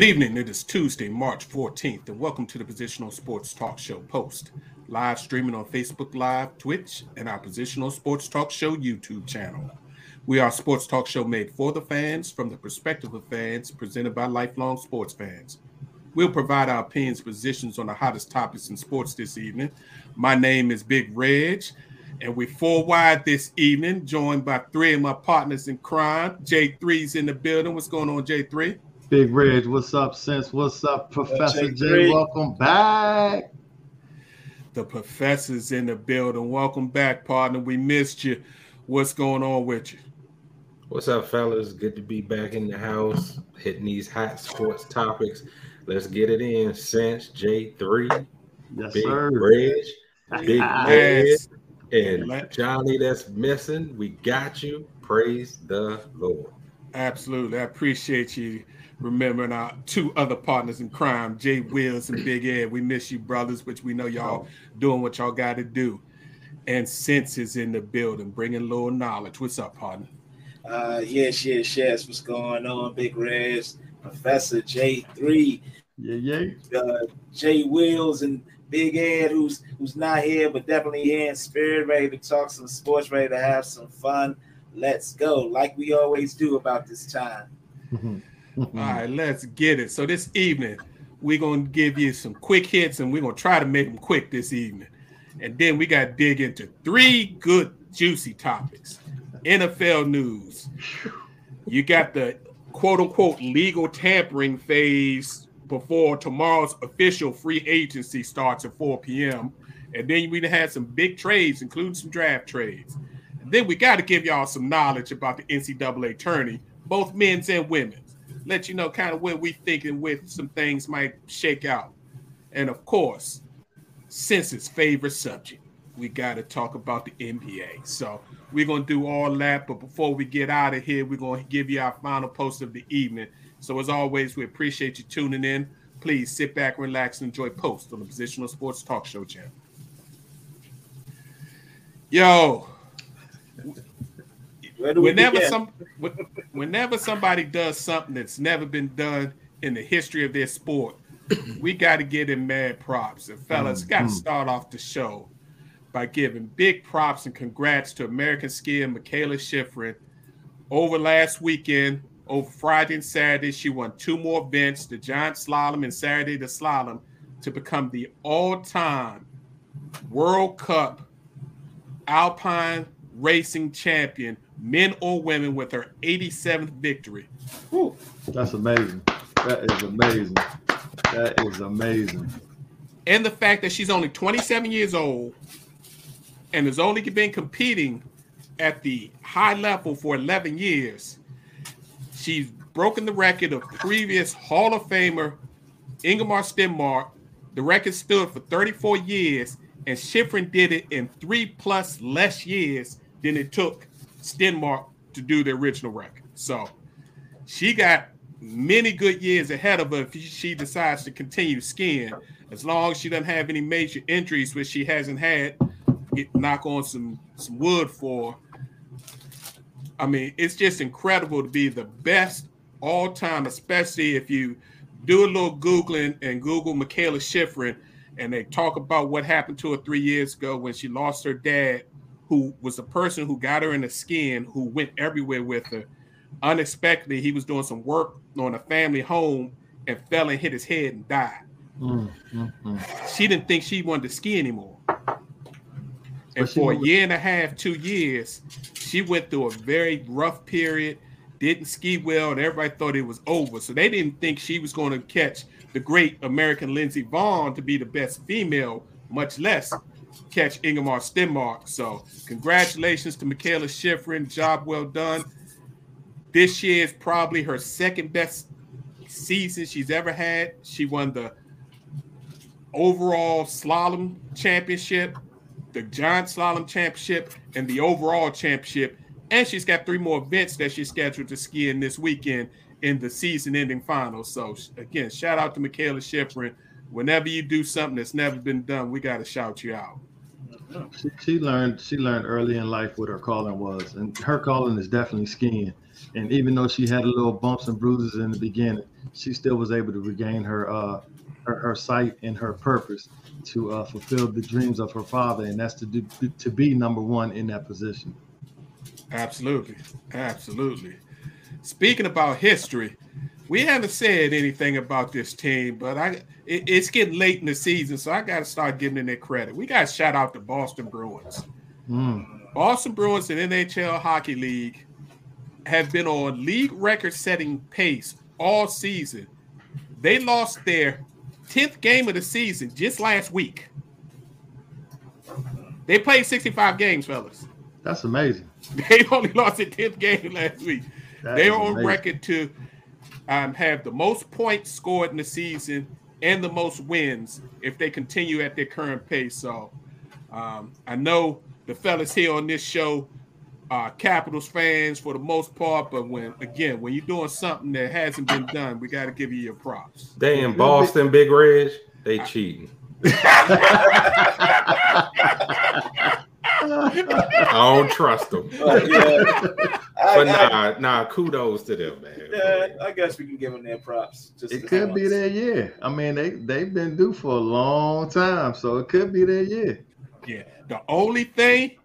Good evening. It is Tuesday, March 14th, and welcome to the Positions on Sports Talk Show Post, live streaming on Facebook Live, Twitch, and our Positions on Sports Talk Show YouTube channel. We are a sports talk show made for the fans, from the perspective of fans, presented by lifelong sports fans. We'll provide our opinions, positions on the hottest topics in sports this evening. My name is Big Reg, and we're four wide this evening, joined by three of my partners in crime. J3's in the building. What's going on, J3? Big Reg, what's up, Sense? What's up, Professor J? Welcome back. The professor's in the building. Welcome back, partner. We missed you. What's going on with you? What's up, fellas? Good to be back in the house, hitting these hot sports topics. Let's get it in. Sense J3, Yes, Big sir. Reg, Big Red, Yes. and Johnny that's missing. We got you. Praise the Lord. Absolutely. I appreciate you remembering our two other partners in crime, Jay Wills and Big Ed. We miss you, brothers, which we know y'all doing what y'all got to do. And Sense is in the building, bringing a little knowledge. What's up, partner? Uh, yes, yes, yes. What's going on, Big Reds, Professor J3, Yeah, yeah. uh, J Wills, and Big Ed, who's who's not here but definitely here in spirit, ready to talk some sports, ready to have some fun. Let's go, like we always do about this time. Mm-hmm. All right, let's get it. So this evening, we're gonna give you some quick hits, and we're gonna try to make them quick this evening. And then we got to dig into three good, juicy topics. NFL news. You got the quote unquote legal tampering phase before tomorrow's official free agency starts at 4 p.m. And then we had some big trades, including some draft trades. And then we got to give y'all some knowledge about the NCAA tourney, both men's and women's. Let you know kind of where we thinking with some things might shake out. And of course, since its favorite subject, we got to talk about the NBA. So we're to do all that. But before we get out of here, we're to give you our final post of the evening. So as always, we appreciate you tuning in. Please sit back, relax, and enjoy post on the Positions on Sports Talk Show channel. Yo, whenever some whenever somebody does something that's never been done in the history of their sport, we got to give them mad props. And fellas, got to mm-hmm. start off the show by giving big props and congrats to American skier Mikaela Shiffrin. Over last weekend, over Friday and Saturday, she won two more events, the giant slalom and Saturday the slalom, to become the all-time World Cup Alpine racing champion, men or women, with her 87th victory. Whew. That's amazing. That is amazing. That is amazing. and the fact that she's only 27 years old and has only been competing at the high level for 11 years, she's broken the record of previous Hall of Famer Ingemar Stenmark. The record stood for 34 years, and Shiffrin did it in three plus less years than it took Stenmark to do the original record. So she got many good years ahead of her if she decides to continue skiing, as long as she doesn't have any major injuries, which she hasn't had. Get knock on some some wood for. I mean, it's just incredible to be the best all time, especially if you do a little googling and Google Mikaela Shiffrin, and they talk about what happened to her three years ago when she lost her dad, who was the person who got her in the skin, who went everywhere with her unexpectedly he was doing some work on a family home and fell and hit his head and died. Mm, mm, mm. She didn't think she wanted to ski anymore. And But for a year and a half, two years, she went through a very rough period, didn't ski well, and everybody thought it was over. So they didn't think she was going to catch the great American Lindsey Vonn to be the best female, much less catch Ingemar Stenmark. So congratulations to Mikaela Shiffrin. Job well done. This year is probably her second best season she's ever had. She won the overall slalom championship, the giant slalom championship, and the overall championship. And she's got three more events that she's scheduled to ski in this weekend in the season-ending finals. So again, shout out to Mikaela Shiffrin. Whenever you do something that's never been done, we got to shout you out. She, she learned she learned early in life what her calling was, and her calling is definitely skiing. And even though she had a little bumps and bruises in the beginning, she still was able to regain her uh, her, her sight and her purpose to uh, fulfill the dreams of her father, and that's to do to be number one in that position. Absolutely, absolutely. Speaking about history, we haven't said anything about this team, but I it, it's getting late in the season, so I got to start giving them their credit. We got to shout out the Boston Bruins. Mm. Boston Bruins and NHL Hockey League have been on league record-setting pace all season. They lost their 10th game of the season just last week. They played 65 games, fellas. That's amazing. They only lost their 10th game last week. That they are on amazing. record to um, have the most points scored in the season and the most wins if they continue at their current pace. So um, I know the fellas here on this show are Capitals fans for the most part, but when again when you're doing something that hasn't been done, we got to give you your props. They in Boston, Big Reg. They cheating. I don't trust them. But, I, But I- nah, nah, kudos to them, man. yeah, I guess we can give them their props. Just It could be once. their year. I mean, they they've been due for a long time, so it could be their year. Yeah. The only thing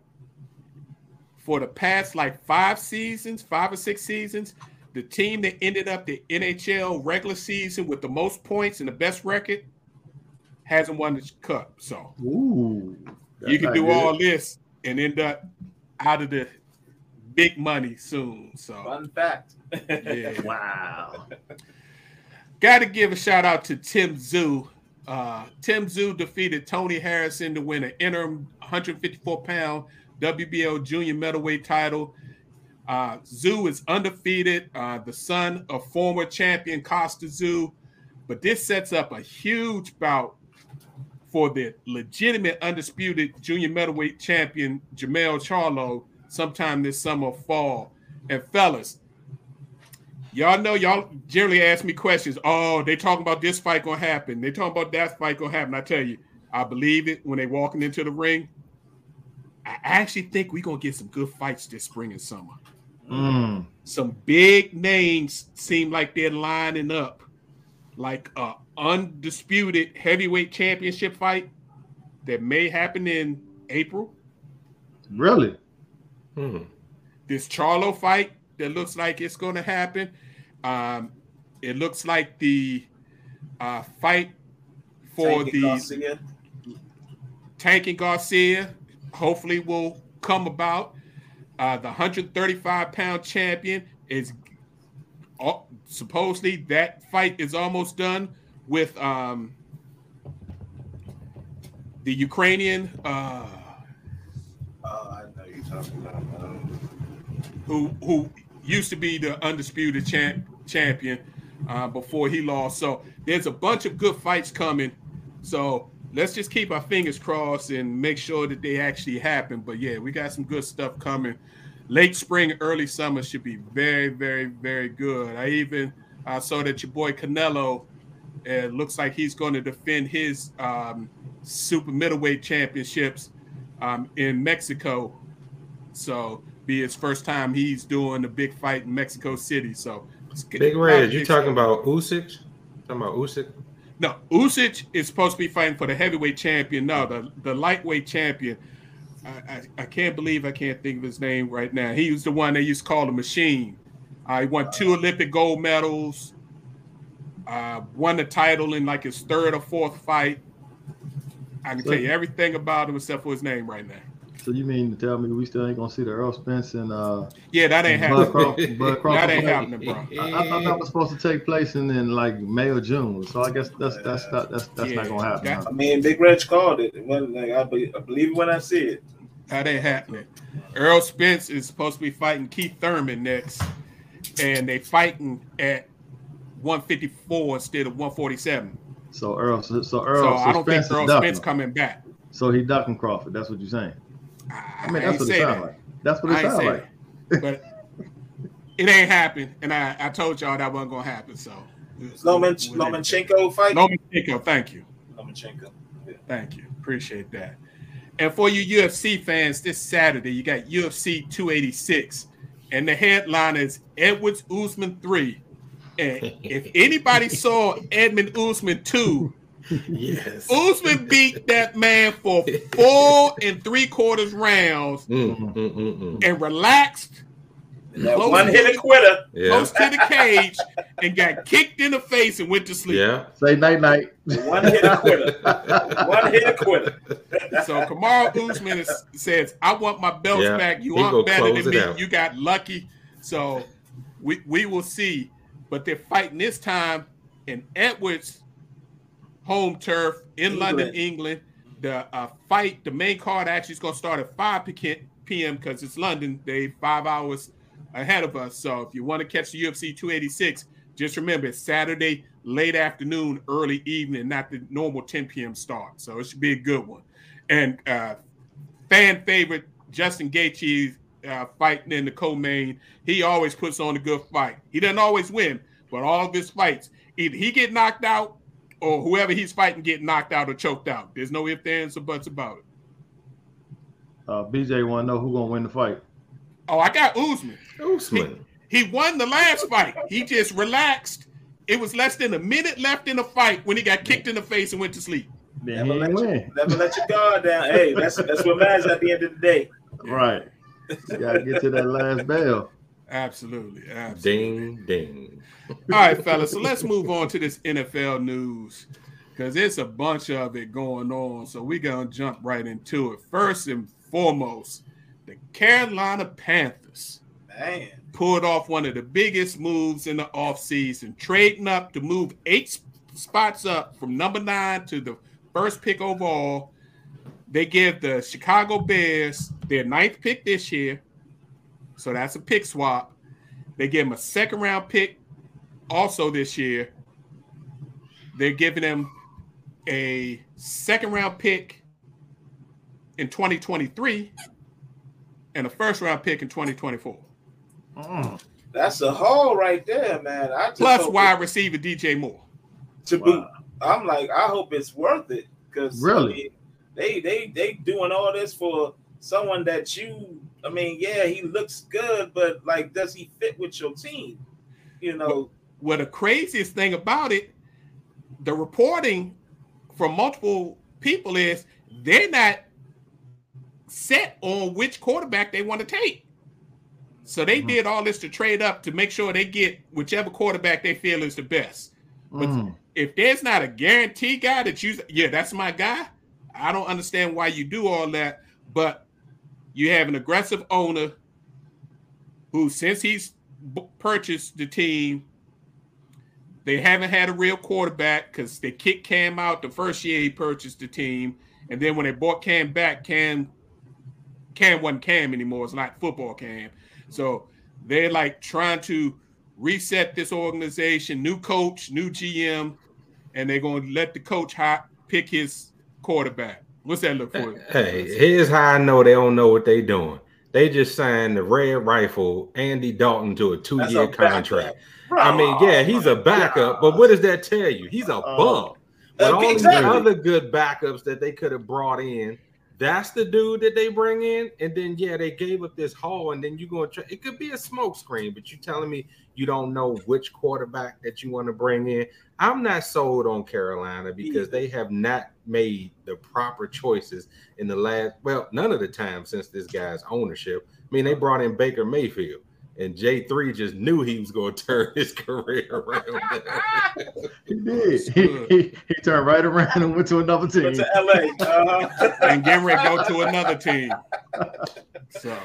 for the past like five seasons, five or six seasons, the team that ended up the NHL regular season with the most points and the best record hasn't won the cup. So Ooh, you can do good. all this and end up out of the big money soon. So Fun fact. yeah. Wow. Got to give a shout out to Tim Tszyu. Uh, Tim Tszyu defeated Tony Harrison to win an interim 154 pound WBO junior middleweight title. Uh, Tszyu is undefeated, uh, the son of former champion Kostya Tszyu. But this sets up a huge bout for the legitimate undisputed junior middleweight champion Jermell Charlo sometime this summer fall. And fellas, Y'all know y'all generally ask me questions. Oh, they talking about this fight gonna happen. They talking about that fight gonna happen. I tell you, I believe it when they walking into the ring. I actually think we gonna get some good fights this spring and summer. Mm. Some big names seem like they're lining up, like a undisputed heavyweight championship fight that may happen in April. Really? Hmm. this Charlo fight that looks like it's going to happen. Um, it looks like the uh, fight for Tank the Garcia. Tank and Garcia hopefully will come about. Uh, the 135 pound champion is oh, supposedly that fight is almost done with um, the Ukrainian. Uh, I know you're talking about. Um, who who used to be the undisputed champ, champion uh, before he lost. So there's a bunch of good fights coming. So let's just keep our fingers crossed and make sure that they actually happen. But yeah, we got some good stuff coming. Late spring, early summer should be very, very, very good. I even uh, saw that your boy Canelo uh, looks like he's going to defend his um, super middleweight championships um, in Mexico. So be his first time he's doing a big fight in Mexico City. So Big Red, you talking about Usyk? Talking about Usyk? No, Usyk is supposed to be fighting for the heavyweight champion. No, the, the lightweight champion. I, I, I can't believe I can't think of his name right now. He was the one they used to call the machine. Uh, he won two Olympic gold medals. Uh, won the title in like his third or fourth fight. I can tell you everything about him except for his name right now. So you mean to tell me we still ain't gonna see the Errol Spence and uh Yeah, that ain't happening. Crawford, Bud Crawford That ain't fight? happening, bro. I, I thought that was supposed to take place in, in like May or June. So I guess that's that's that's that's, that's Yeah, not gonna happen. that- huh? I mean, Big Reg called it. It wasn't like I, be, I believe it when I see it. That ain't happening. Errol Spence is supposed to be fighting Keith Thurman next, and they fighting at 154 instead of 147. So Errol, so, so Errol, so so, I don't Spence think Errol. Spence coming back. So he ducking Crawford. That's what you're saying. I, I mean, I that's ain't what it say sounds that. like. That's what it ain't sounds like. that. But it ain't happened, and I, I told y'all that wasn't gonna happen. So Loman, Lomachenko fight. Lomachenko, thank you. Lomachenko. Thank you. Appreciate that. And for you UFC fans, this Saturday you got UFC 286, and the headline is Edwards Usman 3. And if anybody saw Edwards Usman 2, Yes. Usman beat that man for four and three quarters rounds Mm, mm, mm, mm. and relaxed That Close one hit a quitter. Yeah. close to the cage and got kicked in the face and went to sleep. Yeah. Say night night. One hit a quitter. One hit a quitter. So Kamaru Usman is, says, "I want my belts Yeah, back. You he aren't better than me. out. You got lucky." So we we will see. But they're fighting this time in Edwards' home turf in London, England. The uh, fight, the main card actually is going to start at 5 p.m. because it's London. They five hours ahead of us. So if you want to catch the UFC 286, just remember it's Saturday late afternoon, early evening, not the normal 10 p.m. start. So it should be a good one. And uh, fan favorite Justin Gaethje uh, fighting in the co-main. He always puts on a good fight. He doesn't always win, but all of his fights, either he get knocked out or whoever he's fighting get knocked out or choked out. There's no ifs, ands, or buts about it. Uh, BJ want to know who gonna win the fight. Oh, I got Usman. Usman. He won the last fight. He just relaxed. It was less than a minute left in the fight when he got kicked in the face and went to sleep. Then Never he ain't let, you, win. never let your guard down. Hey, that's that's what matters at the end of the day. Right. You gotta get to that last bell. Absolutely. Absolutely. Ding ding. All right, fellas. So let's move on to this NFL news because it's a bunch of it going on. So we're going to jump right into it. First and foremost, the Carolina Panthers Man, pulled off one of the biggest moves in the offseason, trading up to move eight spots up from number nine to the first pick overall. They give the Chicago Bears their ninth pick this year. So that's a pick swap. They give them a second round pick also this year. They're giving them a second round pick in 2023 and a first round pick in 2024. Mm. that's a haul right there, man. I just Plus hope wide receiver DJ Moore. to boot. I'm like, I hope it's worth it because Really? they they they doing all this for someone that you. I mean, yeah, he looks good, but like, does he fit with your team? You know, Well, the craziest thing about it, the reporting from multiple people is they're not set on which quarterback they want to take. So they Mhm. did all this to trade up to make sure they get whichever quarterback they feel is the best. But Mm. if there's not a guarantee guy that you, yeah, that's my guy. I don't understand why you do all that. But you have an aggressive owner who, since he's purchased the team, they haven't had a real quarterback because they kicked Cam out the first year he purchased the team, and then when they bought Cam back, Cam Cam wasn't Cam anymore. It's not football Cam. So they're like trying to reset this organization, new coach, new GM, and they're going to let the coach hot pick his quarterback. What's that look for? Hey, here's how I know they don't know what they're doing. They just signed the Red Rifle Andy Dalton to a that's two-year a contract. Bro, I mean, yeah, he's a backup, but what does that tell you? He's a Uh, bum. But all exactly. the other good backups that they could have brought in, that's the dude that they bring in. And then yeah, they gave up this haul, and then you're gonna try. It could be a smoke screen, but you telling me you don't know which quarterback that you want to bring in. I'm not sold on Carolina because they have not made the proper choices in the last well, none of the time since this guy's ownership. I mean, they brought in Baker Mayfield. And J3 just knew he was going to turn his career around. He did. He, he, he turned right around and went to another team. Went to LA. Uh-huh. and get ready to go to another team. So,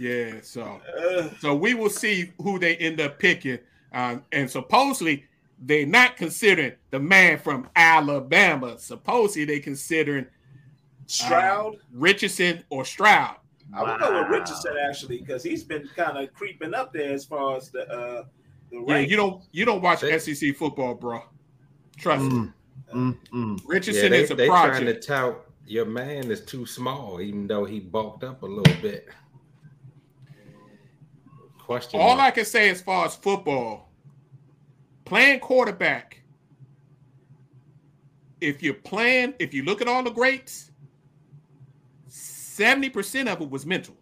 yeah. So, Uh, so we will see who they end up picking. Um, and supposedly they're not considering the man from Alabama. Supposedly they're considering Stroud. Richardson or Stroud. I would go with Wow. Richardson actually because he's been kind of creeping up there as far as the uh the Yeah, you don't you don't watch They- SEC football, bro. Trust me. Mm, mm, mm. Richardson yeah, they, is a they trying to project. tout your man is too small, even though he bulked up a little bit. Question. All I can say as far as football, playing quarterback, if you're playing, if you look at all the greats, 70% of it was mental.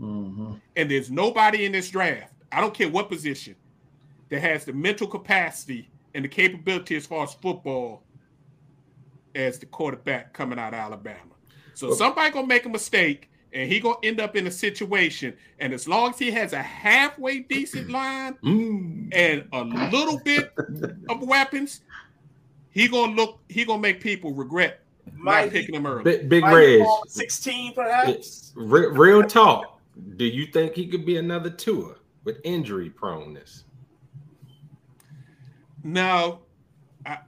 Mhm. And there's nobody in this draft, I don't care what position, that has the mental capacity and the capability as far as football as the quarterback coming out of Alabama. So Well- somebody gonna make a mistake and he gonna end up in a situation. And as long as he has a halfway decent line Mm. and a little bit of weapons, he gonna look. He gonna make people regret not picking him early. Big, Big Reg, 16 perhaps. re- real talk. Do you think he could be another Tua with injury proneness? No, I,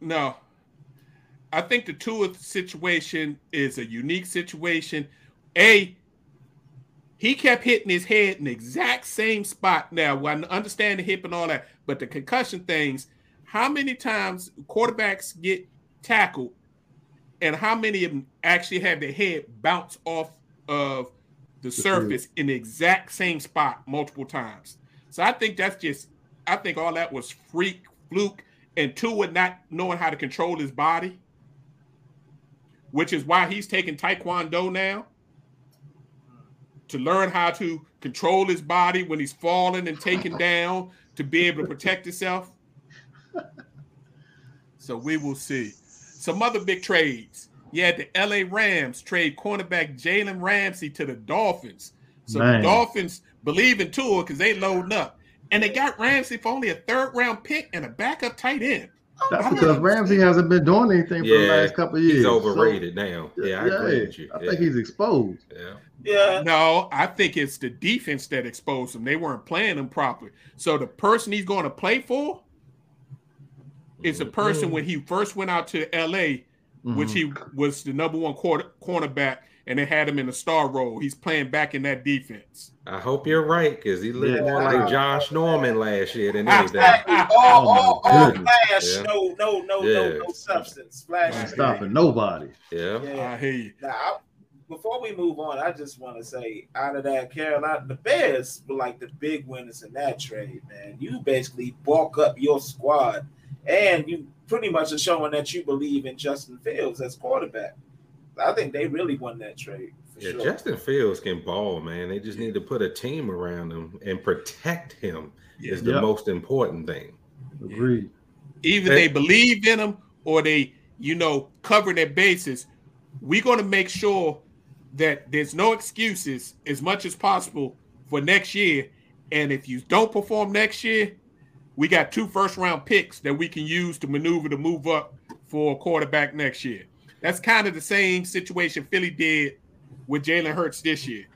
no. I think the Tua situation is a unique situation. A, he kept hitting his head in the exact same spot. Now, I understand the hip and all that, but the concussion things, how many times quarterbacks get tackled and how many of them actually have their head bounce off of the surface in the exact same spot multiple times? So I think that's just, I think all that was freak, fluke, and two Tua not knowing how to control his body, which is why he's taking Taekwondo now to learn how to control his body when he's falling and taken down to be able to protect himself. So we will see. Some other big trades. Yeah, the LA Rams trade cornerback Jalen Ramsey to the Dolphins. So Man. the Dolphins believe in Tua because they loading up. And they got Ramsey for only a third round pick and a backup tight end. That's because Ramsey hasn't been doing anything for the last couple of years. He's So, overrated now. Yeah, I agree with you. I yeah. think he's exposed. yeah. Yeah. No, I think it's the defense that exposed him. They weren't playing him properly. So the person he's going to play for is the person when he first went out to LA, which Mhm. he was the number one quarter, cornerback, and they had him in a star role. He's playing back in that defense. I hope you're right because he looked Yeah. more like Josh Norman last year than Ah, anything. Exactly. All, Oh, all, all flash, Yeah. no, no, no, Yeah. no, no substance. Flash. Not is stopping nobody. Yeah. Yeah. I hear you. Now, I, before we move on, I just want to say, out of that Carolina, the Bears were like the big winners in that trade, man. You basically bulk up your squad, and you pretty much are showing that you believe in Justin Fields as quarterback. I think they really won that trade. For Yeah, sure. Justin Fields can ball, man. They just need to put a team around him and protect him is the Yep. most important thing. Agreed. Either they believe in him or they, you know, cover their bases. We're going to make sure that there's no excuses as much as possible for next year. And if you don't perform next year, we got two first round picks that we can use to maneuver to move up for a quarterback next year. That's kind of the same situation Philly did with Jalen Hurts this year.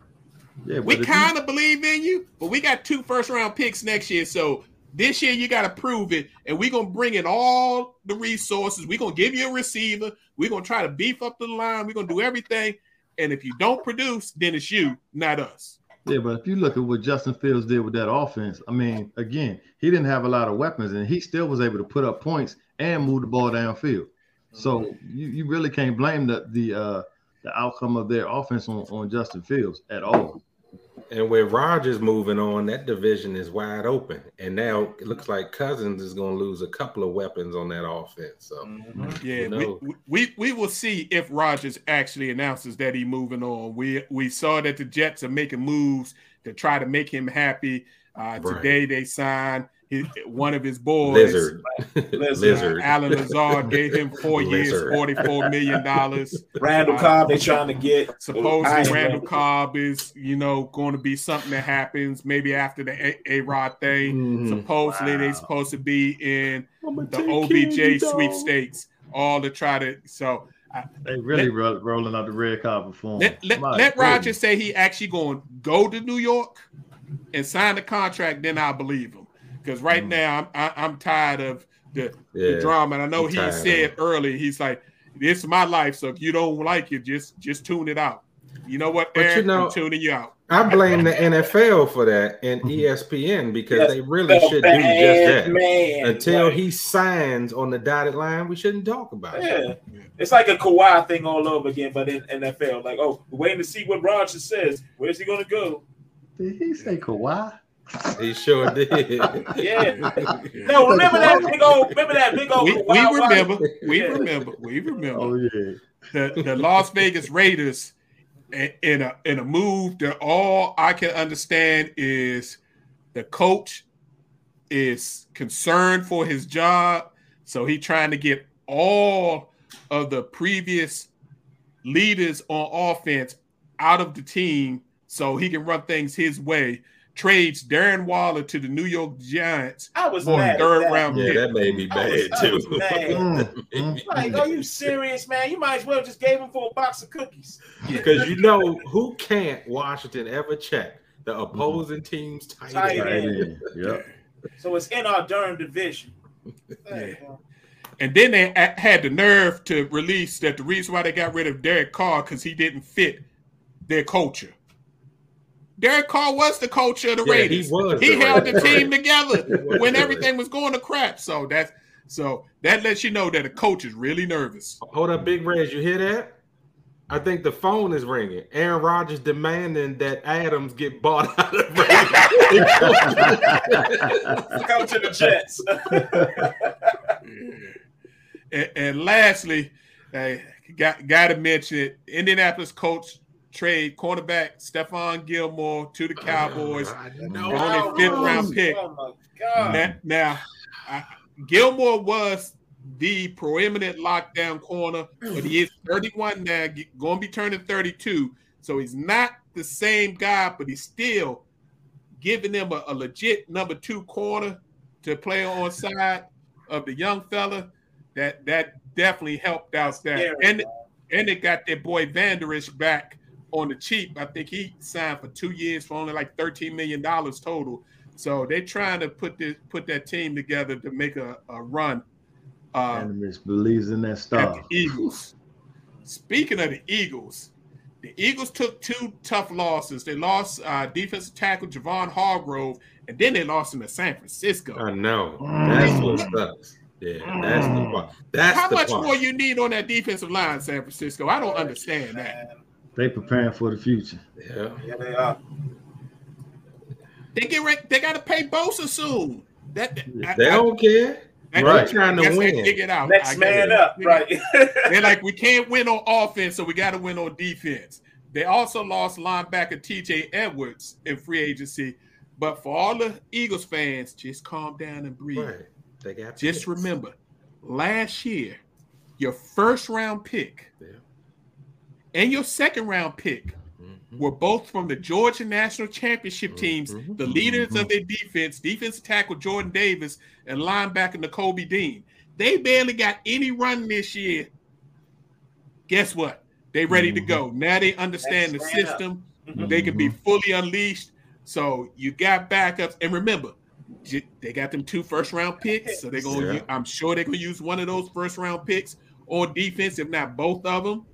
Yeah, We but if you- kind of believe in you, but we got two first round picks next year. So this year you got to prove it, and we're gonna bring in all the resources. We're gonna give you a receiver. We're gonna try to beef up the line. We're gonna do everything. And if you don't produce, then it's you, not us. Yeah, but if you look at what Justin Fields did with that offense, I mean, again, he didn't have a lot of weapons, and he still was able to put up points and move the ball downfield. So you, you really can't blame the the uh, the outcome of their offense on, on Justin Fields at all. And with Rodgers moving on, that division is wide open. And now it looks like Cousins is going to lose a couple of weapons on that offense. So Mhm. Yeah, knows? we, we we will see if Rodgers actually announces that he's moving on. We we saw that the Jets are making moves to try to make him happy. Uh, Right. Today they signed his, one of his boys. Lizard. Lizard. Lizard. Allen Lazard gave him four years, forty-four million dollars. Randall Cobb, they trying to get. Supposedly, Randall. Cobb is, you know, going to be something that happens maybe after the A Rod thing. Mhm. Supposedly, they Wow. supposed to be in the take OBJ care of you, dog. sweepstakes, all to try to. So They really ro- rolling out the red carpet for him. let let, My let Rodgers say he actually going to go to New York and sign the contract. Then I'll believe him. Because right Mm. now I'm I, I'm tired of the the drama. And I know I'm he said early, he's like, "This is my life, so if you don't like it, just just tune it out." You know what, But you know- I'm tuning you out. I blame the NFL for that and E ESPN because Yes, they really The should do just that. Man. Until Right. he signs on the dotted line, we shouldn't talk about it. Yeah. It's like a Kawhi thing all over again, but in NFL. Like, oh, we're waiting to see what Rodgers says. Where's he gonna go? Did he say Kawhi? He sure did. Yeah. No, remember that big old remember that big old we, we Kawhi remember, we Yeah. remember, we remember Oh yeah. the, the Las Vegas Raiders in, in a in a move that all I can understand is the coach is concerned for his job, so he trying to get all of the previous leaders on offense out of the team so he can run things his way. Trades Darren Waller to the New York Giants I was for mad third that. round Yeah, pick. that made me I was- bad I was too. mad. Mm, mm, Like, are you serious, man? You might as well just gave him for a box of cookies. Because you know who can't Washington ever check the opposing team's tight Tight end. Right end. Yep. So it's in our Durham division. Yeah. And then they had the nerve to release that the reason why they got rid of Derek Carr because he didn't fit their culture. Derek Carr was the culture of the Yeah, he Raiders. was He the held the team together when everything was going to crap. So that's so that lets you know that a coach is really nervous. Hold up, Big Reg, you hear that? I think the phone is ringing. Aaron Rodgers demanding that Adams get bought out of Raiders. Come to the Jets. And, and lastly, I got got to mention it. Indianapolis coach trade cornerback Stephon Gilmore to the oh, Cowboys. I On know. their fifth round oh, pick. Oh my god. Now, now I, Gilmore was the proeminent lockdown corner, but he is 31 now, going to be turning 32. So he's not the same guy, but he's still giving them a, a legit number two corner to play on side of the young fella. That that definitely helped out that. And man. and they got their boy Vander Esch back on the cheap. I think he signed for two years for only like $13 million total. So they're trying to put this put that team together to make a, a run uh, Animus believes in that at star. the Eagles. Speaking of the Eagles, the Eagles took two tough losses. They lost uh, defensive tackle Javon Hargrave, and then they lost him to San Francisco. I know. That's what sucks. Yeah, that's the part. That's How the much part. more you need on that defensive line, San Francisco? I don't understand that. Man. They preparing for the future. Yeah. Yeah, they are. They get ready, they got to pay Bosa soon. That, I- They I- don't care. I- Right. I Trying to guess they win. Figure it out. Next man it. up, right? They're like, we can't win on offense, so we got to win on defense. They also lost linebacker TJ Edwards in free agency. But for all the Eagles fans, just calm down and breathe. Right. They got Just picks. remember, last year, your first round pick Yeah. And your second round pick Mhm. were both from the Georgia National Championship teams, Mhm. the leaders of their defense, defensive tackle Jordan Davis and linebacker Nakobe Dean. They barely got any run this year. Guess what? They ready to go. Now they understand the Next man up. system. Mhm. They can be fully unleashed. So you got backups. And remember, they got them two first round picks. So they're gonna Yeah. I'm sure they're gonna use one of those first round picks on defense, if not both of them.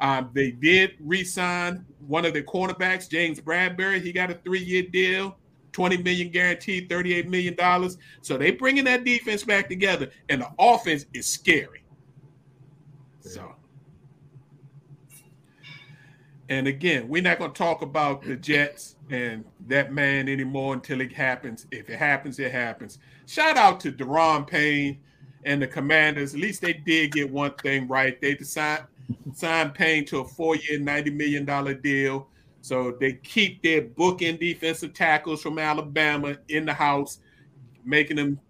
Um, they did re-sign one of the cornerbacks, James Bradberry. He got a three-year deal, 20 million guaranteed, 38 million dollars. So they bringing that defense back together, and the offense is scary. So, and again, we're not going to talk about the Jets and that man anymore until it happens. If it happens, it happens. Shout out to Daron Payne and the Commanders. At least they did get one thing right. They decided signed Payne to a four-year, ninety million dollar deal. So they keep their bookend defensive tackles from Alabama in the house, making them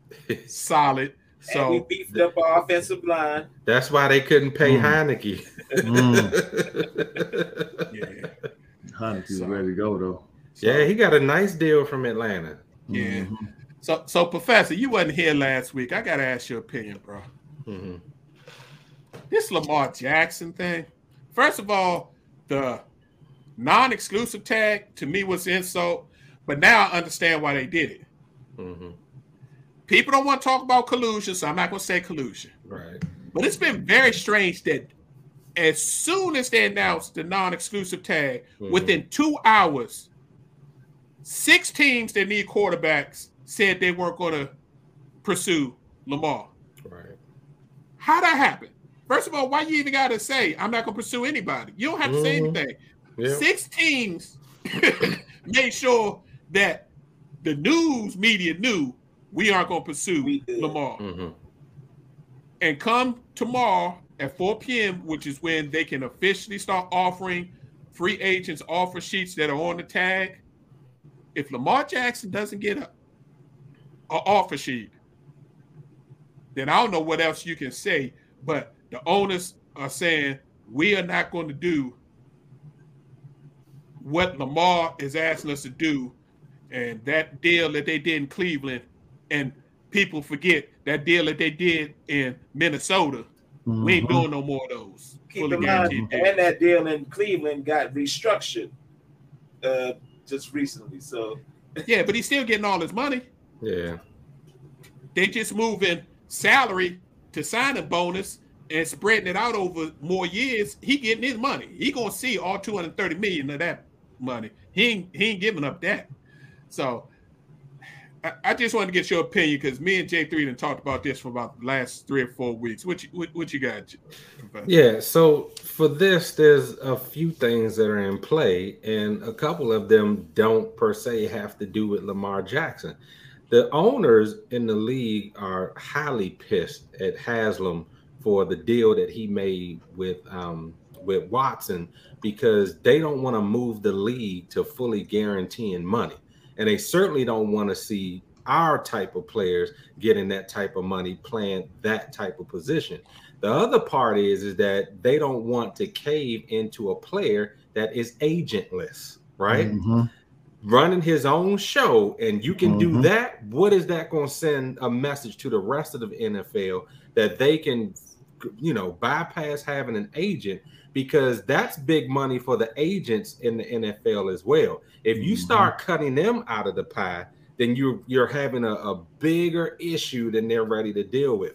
solid. and we So beefed up our offensive line. That's why they couldn't pay Mm. Heinicke. Mm. yeah, Heinicke's So- ready to go though. so, yeah, he got a nice deal from Atlanta. yeah. Mhm. So, so Professor, you wasn't here last week. I gotta ask your opinion, bro. Mhm. This Lamar Jackson thing. First of all, the non-exclusive tag to me was insult, but now I understand why they did it. Mhm. People don't want to talk about collusion, so I'm not gonna say collusion. Right. But it's been very strange that as soon as they announced the non-exclusive tag, Mhm. within two hours, six teams that need quarterbacks said they weren't going to pursue Lamar. Right. How that happen? First of all, why you even got to say I'm not going to pursue anybody? You don't have to say Mhm. anything. Yeah. Six teams made sure that the news media knew we aren't going to pursue We did. Lamar. Mhm. and come tomorrow at 4 p.m., which is when they can officially start offering free agents offer sheets that are on the tag. If Lamar Jackson doesn't get a, a offer sheet, then I don't know what else you can say. But the owners are saying we are not going to do what Lamar is asking us to do, and that deal that they did in Cleveland, and people forget that deal that they did in Minnesota. Mm-hmm. We ain't mm-hmm. doing no more of those. Keep in mind, and that deal in Cleveland got restructured uh, just recently. So yeah, but he's still getting all his money. Yeah, they just moving salary to signing bonus and spreading it out over more years. He getting his money. He gonna see all two hundred thirty million of that money. He ain't, he ain't giving up that. So I, I just wanted to get your opinion because me and J three have talked about this for about the last three or four weeks. What you what, what you got? Yeah, so for this, there's a few things that are in play, and a couple of them don't per se have to do with Lamar Jackson. The owners in the league are highly pissed at Haslam for the deal that he made with um, with Watson because they don't want to move the league to fully guaranteeing money. And they certainly don't want to see our type of players getting that type of money playing that type of position. The other part is, is that they don't want to cave into a player that is agentless, right? Mm-hmm. Running his own show, and you can mm-hmm. do that. What is that going to send a message to the rest of the NFL that they can, you know, bypass having an agent because that's big money for the agents in the NFL as well. If you mm-hmm. start cutting them out of the pie, then you're you're having a, a bigger issue than they're ready to deal with.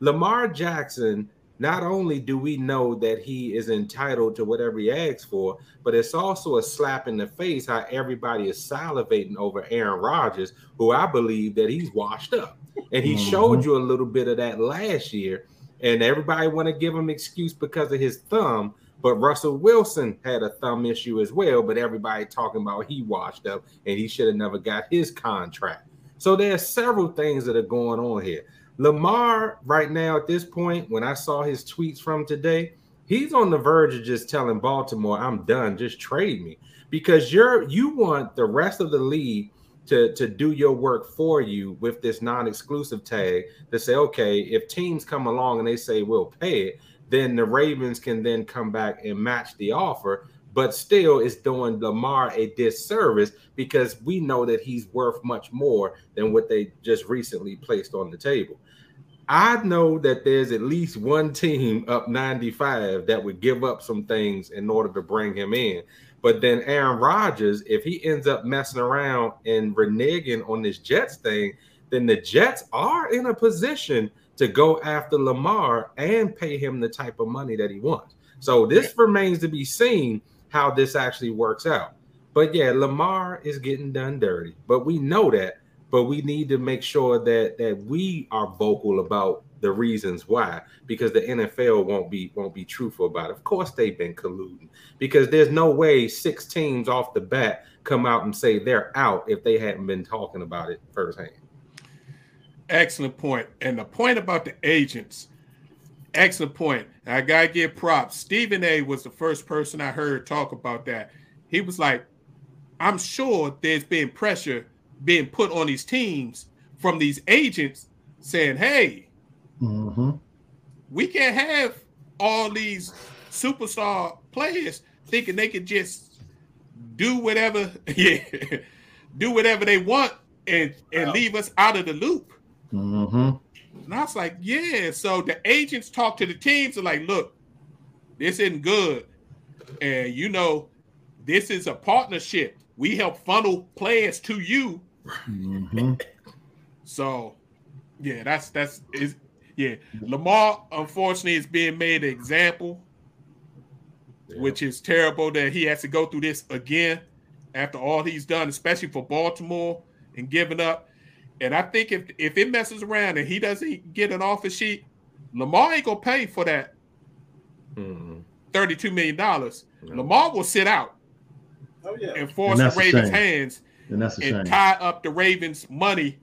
Lamar Jackson, not only do we know that he is entitled to whatever he asks for, but it's also a slap in the face how everybody is salivating over Aaron Rodgers, who I believe that he's washed up. And he mm-hmm. showed you a little bit of that last year. And everybody want to give him excuse because of his thumb. But Russell Wilson had a thumb issue as well, but everybody talking about he washed up and he should have never got his contract. So there's several things that are going on here. Lamar, right now at this point, when I saw his tweets from today, he's on the verge of just telling Baltimore, "I'm done. Just trade me," because you're you want the rest of the league to to do your work for you with this non-exclusive tag to say, okay, if teams come along and they say we'll pay it, then the Ravens can then come back and match the offer. But still, it's doing Lamar a disservice because we know that he's worth much more than what they just recently placed on the table. I know that there's at least one team up 95 that would give up some things in order to bring him in. But then Aaron Rodgers, if he ends up messing around and reneging on this Jets thing, then the Jets are in a position to go after Lamar and pay him the type of money that he wants. So this remains to be seen how this actually works out. But yeah, Lamar is getting done dirty, but we know that. But we need to make sure that that we are vocal about the reasons why, because the NFL won't be won't be truthful about it. Of course, they've been colluding because there's no way six teams off the bat come out and say they're out if they hadn't been talking about it firsthand. Excellent point. And the point about the agents, excellent point. I gotta give props. Stephen A was the first person I heard talk about that. He was like, I'm sure there's been pressure being put on these teams from these agents saying, hey, mm-hmm. we can't have all these superstar players thinking they could just do whatever, yeah, do whatever they want and and leave us out of the loop. Mm-hmm. And I was like, yeah. So the agents talk to the teams and like, look, this isn't good. And you know, this is a partnership. We help funnel players to you. Mm-hmm. so yeah, that's that's is yeah. Lamar, unfortunately, is being made an example, yeah. which is terrible that he has to go through this again after all he's done, especially for Baltimore and giving up. And I think if if it messes around and he doesn't get an offer sheet, Lamar ain't gonna pay for that mm-hmm. $32 million. No. Lamar will sit out oh, yeah. and force and the Ravens' hands and, and tie up the Ravens' money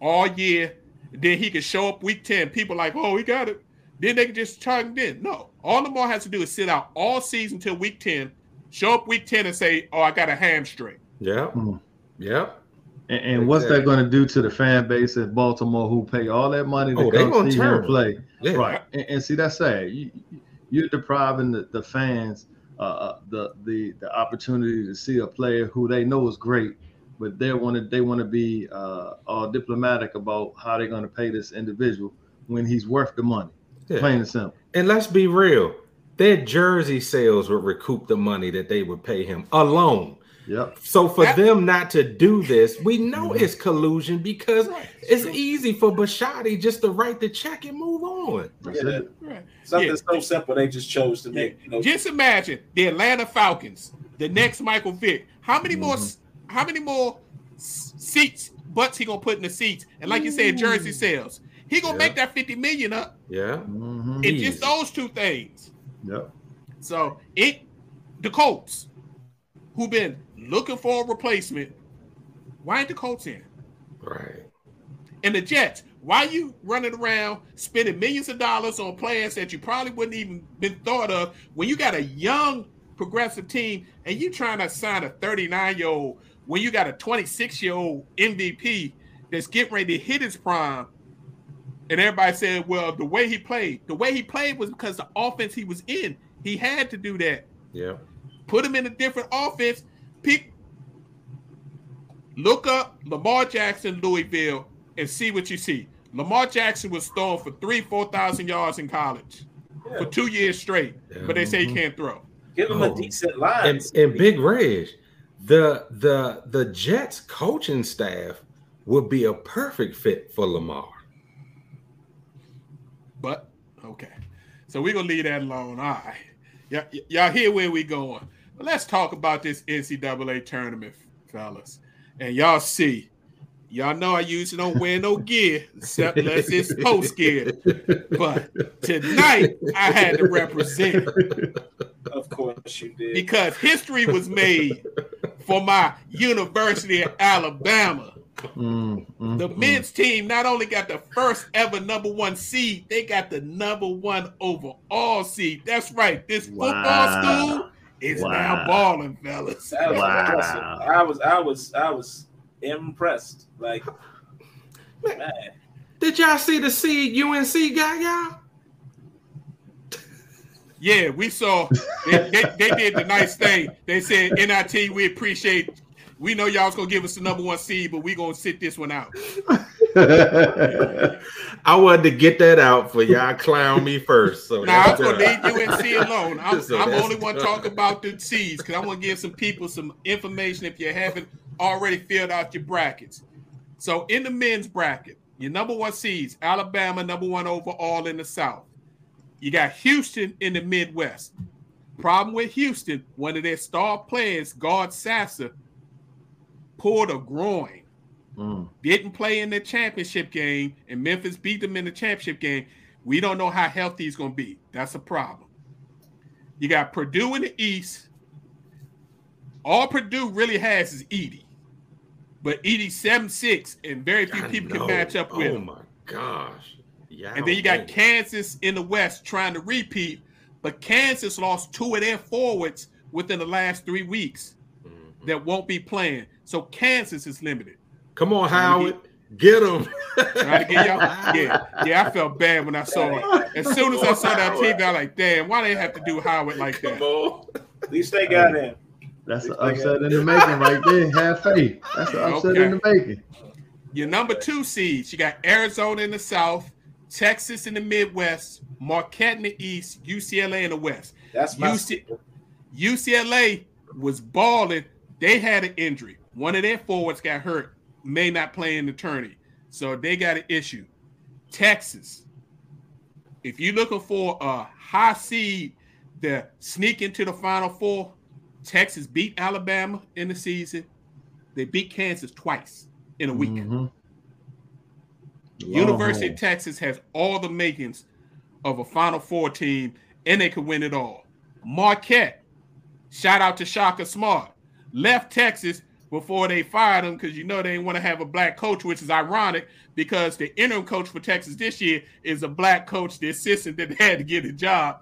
all year. Then he can show up week 10. People like, oh, he got it. Then they can just charge him in. No. All Lamar has to do is sit out all season till week 10 Show up week 10 and say, Oh, I got a hamstring. Yeah. Mm. Yeah. And, and what's that going to do to the fan base at Baltimore who pay all that money to Oh, they come gonna see him play? Yeah. Right. And, and see, that's sad. You, you're depriving the, the fans uh, uh, the the the opportunity to see a player who they know is great, but they want to they want to be uh, all diplomatic about how they're going to pay this individual when he's worth the money. Yeah. Plain and simple. And let's be real. Their jersey sales would recoup the money that they would pay him alone. Yep. So for That- them not to do this, we know Mhm. it's collusion because it's easy for Bisciotti just to write the check and move on. That's Yeah. it. Right. Something Yeah. so simple they just chose to make. You know, Just imagine the Atlanta Falcons, the next Michael Vick. How many more? How many more seats? Butts he gonna put in the seats? And like you said, jersey sales. He gonna Yeah. make that fifty million up Yeah. Mhm. in Easy. just those two things. Yep. So it, the Colts, who been looking for a replacement, why ain't the Colts in? Right. And the Jets, why you running around spending millions of dollars on players that you probably wouldn't even been thought of when you got a young progressive team and you trying to sign a 39 year old when you got a 26 year old MVP that's getting ready to hit his prime. And everybody said, well, the way he played, the way he played was because the offense he was in, he had to do that. Yeah. Put him in a different offense. Pick, look up Lamar Jackson, Louisville, and see what you see. Lamar Jackson was throwing for three, four thousand yards in college Yeah. for two years straight, but they say he mm-hmm. can't throw. give him Oh. a decent line. And, and Big Reg, the the the Jets coaching staff would be a perfect fit for Lamar. But okay, so we're gonna leave that alone. All right, y'all, y'all hear where we going? But let's talk about this NCAA tournament, fellas. And y'all see, y'all know I usually don't wear no gear except unless it's post gear. But tonight I had to represent of course you did. because history was made for my University of Alabama. Mm, mm, The mm. men's team not only got the first ever number one seed, they got the number one overall seed. That's right. This football school is Wow. now balling, fellas. That was Wow. impressive. I was I was I was impressed. Like man, Did y'all see the seed UNC got y'all? Yeah, we saw they, they, they did the nice thing. They said NIT, we appreciate. We know y'all's gonna give us the number one seed, but we gonna sit this one out. I wanted to get that out for y'all clown me first. So Now I'm gonna leave UNC alone. I'm, So I'm only one done. talk about the seeds because I want to give some people some information if you haven't already filled out your brackets. So in the men's bracket, your number one seeds, Alabama, number one overall in the South. You got Houston in the Midwest. Problem with Houston, one of their star players, guard Sasser, pulled a groin Mm, didn't play in the championship game, and Memphis beat them in the championship game. We don't know how healthy he's going to be. That's a problem. You got Purdue in the East. All Purdue really has is Edey, but Edey's seven six, and very few I people know. can match up with Oh him. my gosh. Yeah. And then you got Kansas in the West trying to repeat, but Kansas lost two of their forwards within the last three weeks Mm-hmm. that won't be playing. So Kansas is limited. Come on, Howard. Get him. Trying to get y'all. Yeah, yeah. I felt bad when I saw it. As soon as I saw that TV, I was like, "Damn, why they have to do Howard like Come that?" on. at least they got him. that's an upset in the making right there. Have faith. That's an upset in the making. Your number two seeds, you got Arizona in the South, Texas in the Midwest, Marquette in the East, UCLA in the West. That's my UC UCLA was balling. They had an injury. One of their forwards got hurt, may not play in the tourney. So they got an issue. Texas, if you're looking for a high seed to sneak into the final four, Texas beat Alabama in the season. They beat Kansas twice in a week. Mhm. University of Texas has all the makings of a Final Four team, and they could win it all. Marquette, shout out to Shaka Smart, left Texas before they fired him because you know they didn't want to have a black coach, which is ironic because the interim coach for Texas this year is a black coach, the assistant that had to get a job.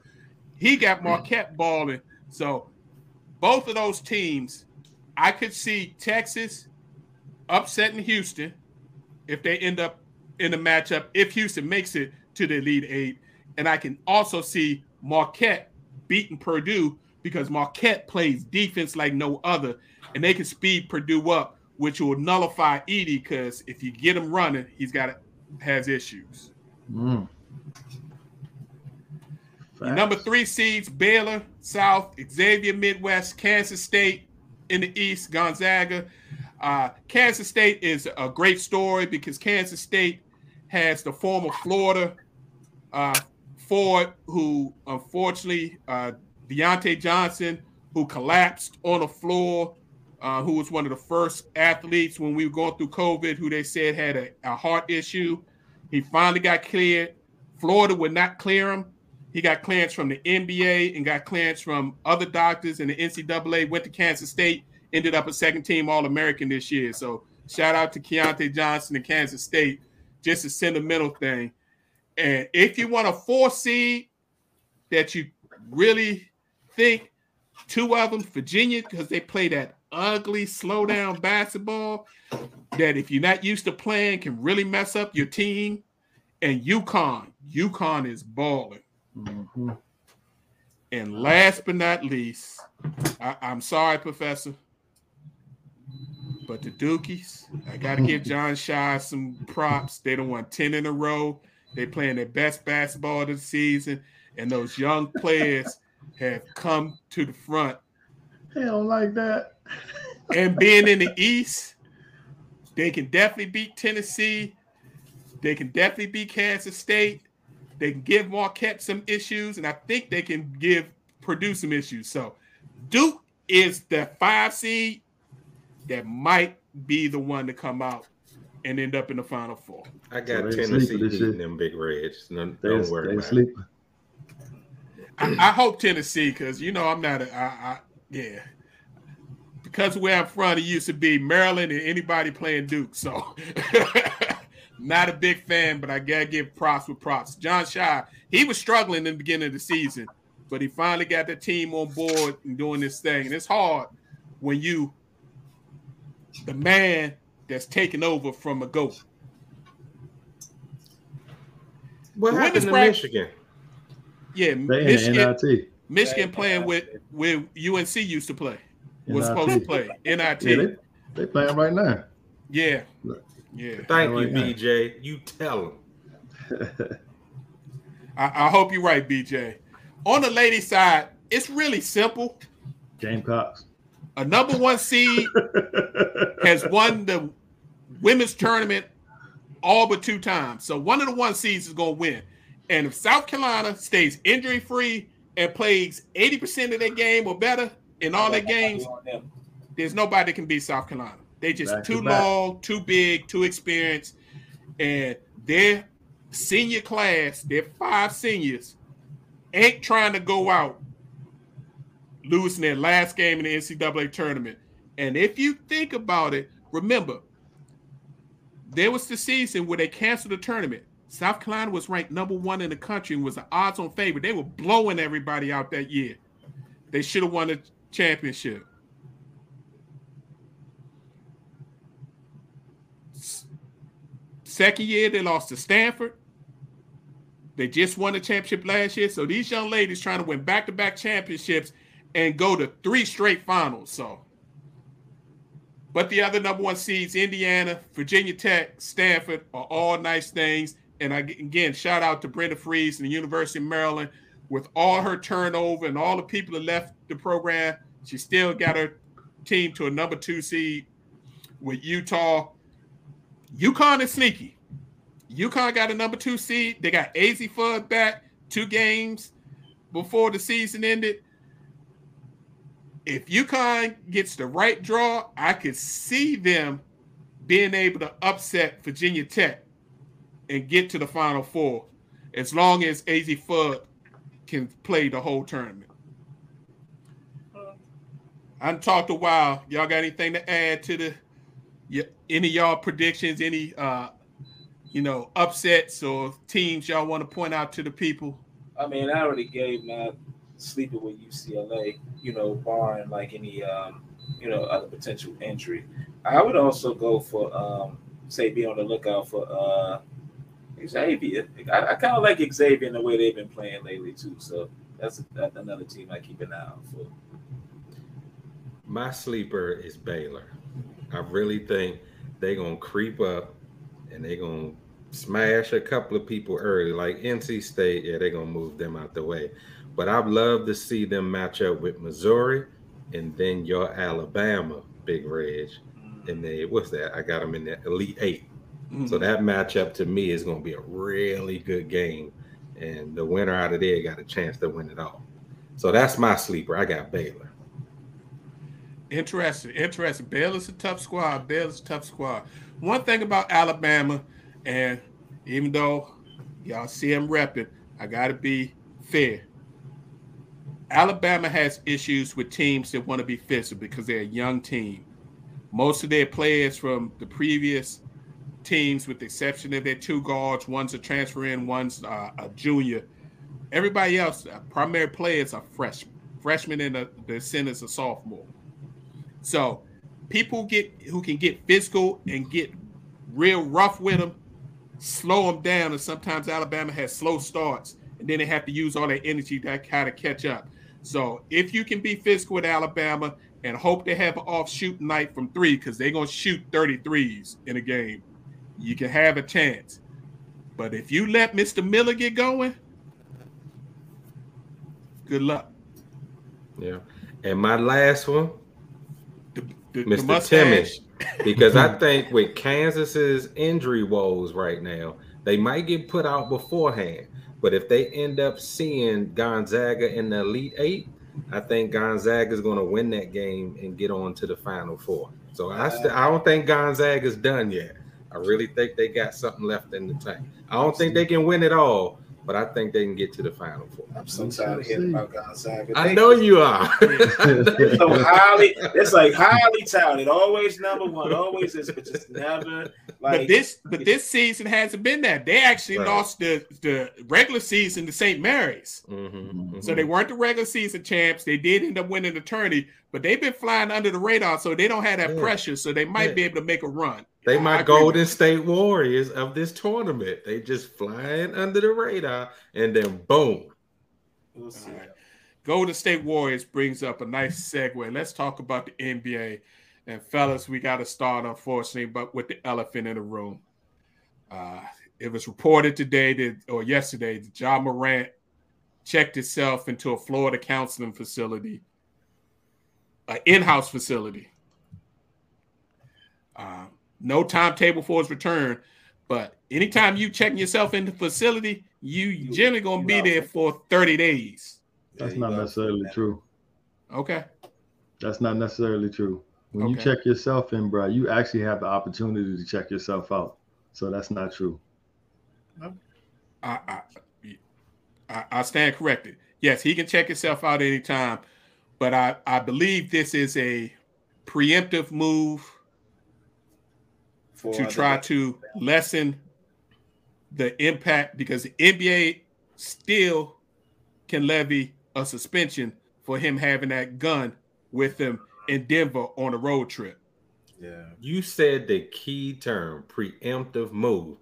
He got Marquette balling. So both of those teams, I could see Texas upsetting Houston if they end up in the matchup, if Houston makes it to the Elite Eight. And I can also see Marquette beating Purdue because Marquette plays defense like no other, and they can speed Purdue up, which will nullify Edey because if you get him running, he's got has issues. Mm. Number three seeds Baylor, South, Xavier, Midwest, Kansas State in the East, Gonzaga. Uh, Kansas State is a great story because Kansas State has the former Florida uh, Ford, who unfortunately, uh, Deontay Johnson, who collapsed on the floor, uh, who was one of the first athletes when we were going through COVID, who they said had a, a heart issue. He finally got cleared. Florida would not clear him. He got clearance from the NBA and got clearance from other doctors, and the NCAA went to Kansas State, ended up a second team All American this year. So shout out to Keontae Johnson and Kansas State. Just a sentimental thing. And if you want a four seed that you really think two of them, Virginia, because they play that ugly slow down basketball that if you're not used to playing can really mess up your team. And UConn, UConn is balling. Mm-hmm. And last but not least, I, am sorry, Professor, but the Dukies, I got to give Jon Scheyer some props. They don't won 10 in a row. They playing their best basketball of the season, and those young players have come to the front. They don't like that. and being in the East, they can definitely beat Tennessee. They can definitely beat Kansas State. They can give Marquette some issues, and I think they can give Purdue some issues. So Duke is the five seed that might be the one to come out and end up in the final four. I got so Tennessee beating them big reds. No, don't worry about sleeping. it. I, I, hope Tennessee, because you know I'm not a I, I, yeah. Because where I'm from, it used to be Maryland and anybody playing Duke. So Not a big fan, but I gotta give props with props. Jon Scheyer, he was struggling in the beginning of the season, but he finally got the team on board and doing this thing. And it's hard when you the man that's taking over from a goat. What the happened to Michigan? Yeah, Michigan. Michigan playing with where UNC used to play. Was NIT. supposed to play NIT. Yeah, they, they playing right now. Yeah. Yeah. Thank you, BJ. You tell them. I, I hope you're right, BJ. On the ladies' side, it's really simple. Gamecocks. A number one seed has won the women's tournament all but two times. So one of the one seeds is going to win. And if South Carolina stays injury free and plays 80% of their game or better in all their games, there's nobody that can beat South Carolina. They just back too to long, too big, too experienced, and their senior class, their five seniors, ain't trying to go out losing their last game in the NCAA tournament. And if you think about it, remember, there was the season where they canceled the tournament. South Carolina was ranked number one in the country and was an odds-on favorite. They were blowing everybody out that year. They should have won the championship. Second year, they lost to Stanford. They just won the championship last year. So these young ladies trying to win back-to-back championships and go to three straight finals. So, but the other number one seeds, Indiana, Virginia Tech, Stanford, are all nice things. And I, again, shout out to Brenda Frese and the University of Maryland. With all her turnover and all the people that left the program, she still got her team to a number two seed with Utah UConn is sneaky. UConn got a number two seed. They got Azzi Fudd back two games before the season ended. If UConn gets the right draw, I could see them being able to upset Virginia Tech and get to the Final Four, as long as Azzi Fudd can play the whole tournament. I talked a while. Y'all got anything to add to the any y'all predictions, any uh, you know, upsets or teams y'all want to point out to the people? I mean, I already gave my sleeper with UCLA. You know, barring like any um, you know other potential injury. I would also go for um, say be on the lookout for uh, Xavier. I, I kind of like Xavier in the way they've been playing lately too. So that's, that's another team I keep an eye out for. My sleeper is Baylor. I really think they're gonna creep up and they're gonna smash a couple of people early. Like NC State, yeah, they're gonna move them out the way. But I'd love to see them match up with Missouri and then your Alabama, Big Reg. And they what's that? I got them in the Elite 8 mm-hmm. So that matchup to me is gonna be a really good game. And the winner out of there got a chance to win it all. So that's my sleeper. I got Baylor. Interesting, interesting. Baylor's a tough squad. Baylor's a tough squad. One thing about Alabama, and even though y'all see him repping, I got to be fair. Alabama has issues with teams that want to be physical because they're a young team. Most of their players from the previous teams, with the exception of their two guards, one's a transfer in, one's uh, a junior. Everybody else, uh, primary players are freshmen. Freshmen and the, center's a sophomore. So people get who can get physical and get real rough with them, slow them down. And sometimes Alabama has slow starts, and then they have to use all their energy to kind of catch up. So if you can be physical with Alabama and hope to have an off shooting night from three, because they're gonna shoot 33s in a game, you can have a chance. But if you let Mr. Miller get going, good luck. Yeah. And my last one, the, the, Mr. The Timmons because I think with Kansas's injury woes right now, they might get put out beforehand. But if they end up seeing Gonzaga in the Elite Eight, I think Gonzaga is going to win that game and get on to the Final Four. So I st- I don't think Gonzaga is done yet. I really think they got something left in the tank. I don't think they can win it all, but I think they can get to the final four. I'm so tired of hearing about Gonzaga. I know you are. it's so highly, it's like highly touted, always number one, always is, but just never like. But this, but this season hasn't been that. They actually right. lost the the regular season to St. Mary's, mm-hmm, mm-hmm. so they weren't the regular season champs. They did end up winning the tourney, but they've been flying under the radar, so they don't have that yeah. pressure. So they might yeah. be able to make a run. They my Golden State Warriors of this tournament. They just flying under the radar, and then boom. We'll right. Golden State Warriors brings up a nice segue. Let's talk about the NBA. And fellas, we got to start, unfortunately, but with the elephant in the room. Uh, it was reported today that, or yesterday, that Ja Morant checked himself into a Florida counseling facility, an in-house facility. Um, no timetable for his return. But anytime you checking yourself in the facility, you generally gonna be there for 30 days. That's not necessarily true. Okay. That's not necessarily true. When okay. you check yourself in, bro, you actually have the opportunity to check yourself out. So that's not true. I, I, I, I stand corrected. Yes, he can check himself out anytime, but I, I believe this is a preemptive move to try to lessen the impact because the NBA still can levy a suspension for him having that gun with him in Denver on a road trip. Yeah. You said the key term preemptive move.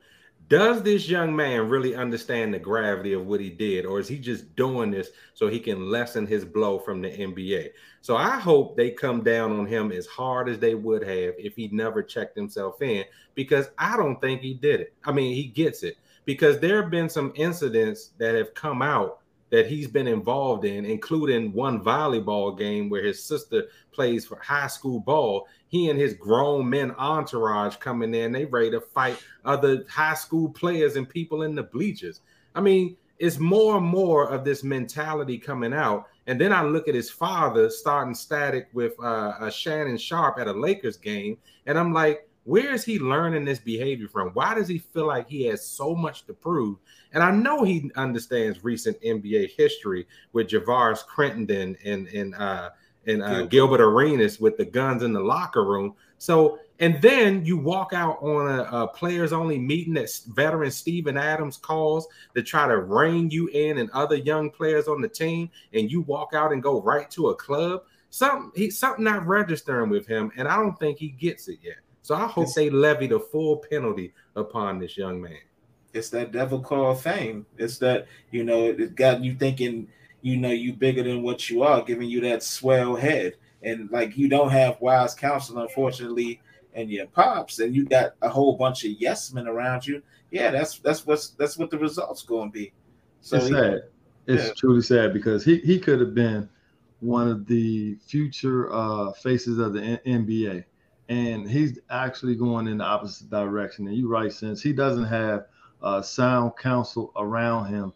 Does this young man really understand the gravity of what he did, or is he just doing this so he can lessen his blow from the NBA? So I hope they come down on him as hard as they would have if he never checked himself in, because I don't think he did it. I mean, he gets it because there have been some incidents that have come out that he's been involved in, including one volleyball game where his sister plays for high school ball. He and his grown men entourage coming in, they ready to fight other high school players and people in the bleachers. I mean, it's more and more of this mentality coming out. And then I look at his father starting static with uh, Shannon Sharpe at a Lakers game, and I'm like, where is he learning this behavior from? Why does he feel like he has so much to prove? And I know he understands recent NBA history with Javaris Crittenton and and uh, and uh, Gilbert. Gilbert Arenas with the guns in the locker room. So And then you walk out on a, a players only meeting that veteran Steven Adams calls to try to rein you in and other young players on the team, and you walk out and go right to a club. Something he something not registering with him, and I don't think he gets it yet. So I hope they levy the full penalty upon this young man. It's that devil called fame. It's that you know it got you thinking you know you bigger than what you are, giving you that swell head, and like you don't have wise counsel, unfortunately and your pops, and you got a whole bunch of yes men around you, yeah, that's that's what's that's what the results going to be. So it's sad. It's yeah. truly sad because he he could have been one of the future uh, faces of the N- NBA, and he's actually going in the opposite direction. And you're right, since he doesn't have uh, sound counsel around him,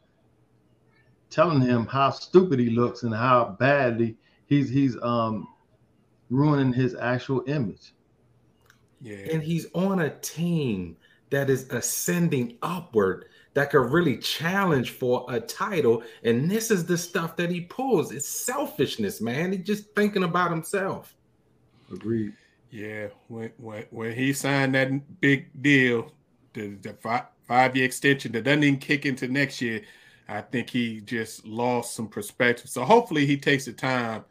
telling him how stupid he looks and how badly he's he's um ruining his actual image. Yeah. And he's on a team that is ascending upward that could really challenge for a title. And this is the stuff that he pulls. It's selfishness, man. He's just thinking about himself. Agreed. Yeah, when when, when he signed that big deal, the, the five, five year extension that doesn't even kick into next year, I think he just lost some perspective. So hopefully he takes the time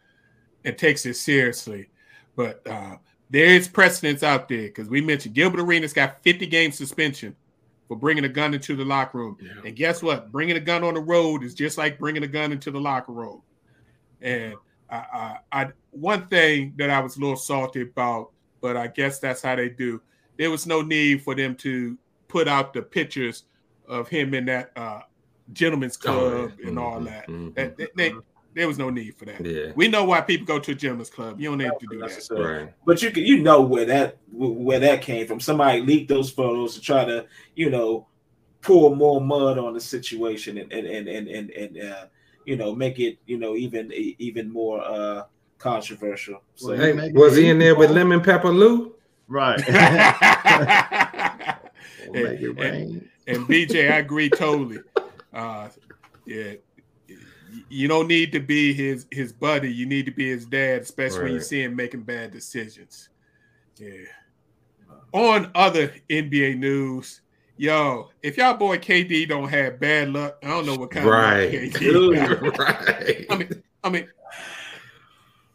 and takes it seriously. But uh, there is precedence out there because we mentioned Gilbert Arenas got 50 game suspension for bringing a gun into the locker room. Yeah. And guess what? Bringing a gun on the road is just like bringing a gun into the locker room. And I, I, I, one thing that I was a little salty about, but I guess that's how they do. There was no need for them to put out the pictures of him in that uh, gentleman's club oh, yeah. and all mm-hmm. that. Mm-hmm. that they, they, there was no need for that. Yeah. We know why people go to a gentleman's club. You don't need to do that. Right. But you can, you know where that where that came from. Somebody leaked those photos to try to, you know, pour more mud on the situation and and and and and, and uh, you know make it you know even even more uh controversial. So hey, was he in there with lemon pepper Lou? Right. and, and, and BJ, I agree totally. Uh, yeah, you don't need to be his his buddy. You need to be his dad, especially right. when you see him making bad decisions. Yeah. On other NBA news, yo, if y'all boy KD don't have bad luck, I don't know what kind right. of KD. right. I mean, I mean,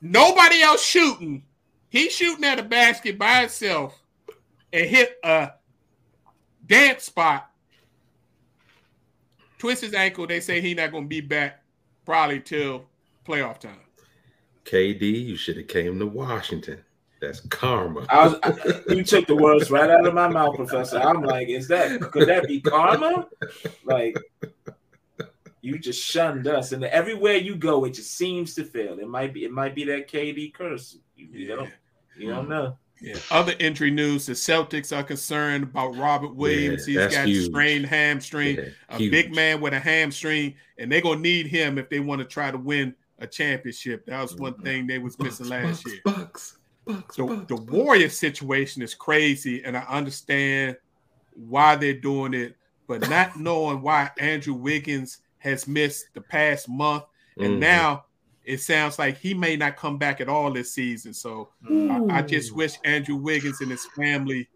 nobody else shooting. He's shooting at a basket by himself and hit a dance spot. Twist his ankle. They say he's not going to be back probably till playoff time. KD, you should have came to Washington. That's karma. I was, I, you took the words right out of my mouth, Professor. I'm like, is that could that be karma? Like, you just shunned us, and everywhere you go, it just seems to fail. It might be, it might be that KD curse. You, you yeah. don't, you don't mm-hmm. know. Yeah. Other injury news: the Celtics are concerned about Robert Williams. Yeah, He's got huge. strained hamstring. Yeah, a huge. big man with a hamstring, and they're gonna need him if they want to try to win a championship. That was one mm-hmm. thing they was missing last Bucks, year. Bucks, Bucks, the, Bucks, the Warrior situation is crazy, and I understand why they're doing it, but not knowing why Andrew Wiggins has missed the past month, and mm-hmm. now it sounds like he may not come back at all this season. So I, I, just wish Andrew Wiggins and his family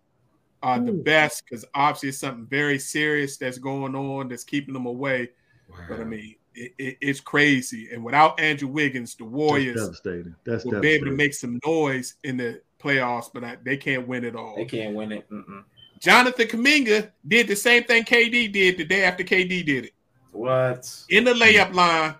are the best because obviously it's something very serious that's going on that's keeping them away. Wow. But I mean, it, it, it's crazy. And without Andrew Wiggins, the Warriors that's devastating. That's will devastating. be able to make some noise in the playoffs, but I, they can't win it all. They can't win it. Mm-mm. Jonathan Kuminga did the same thing KD did the day after KD did it. What? In the layup line,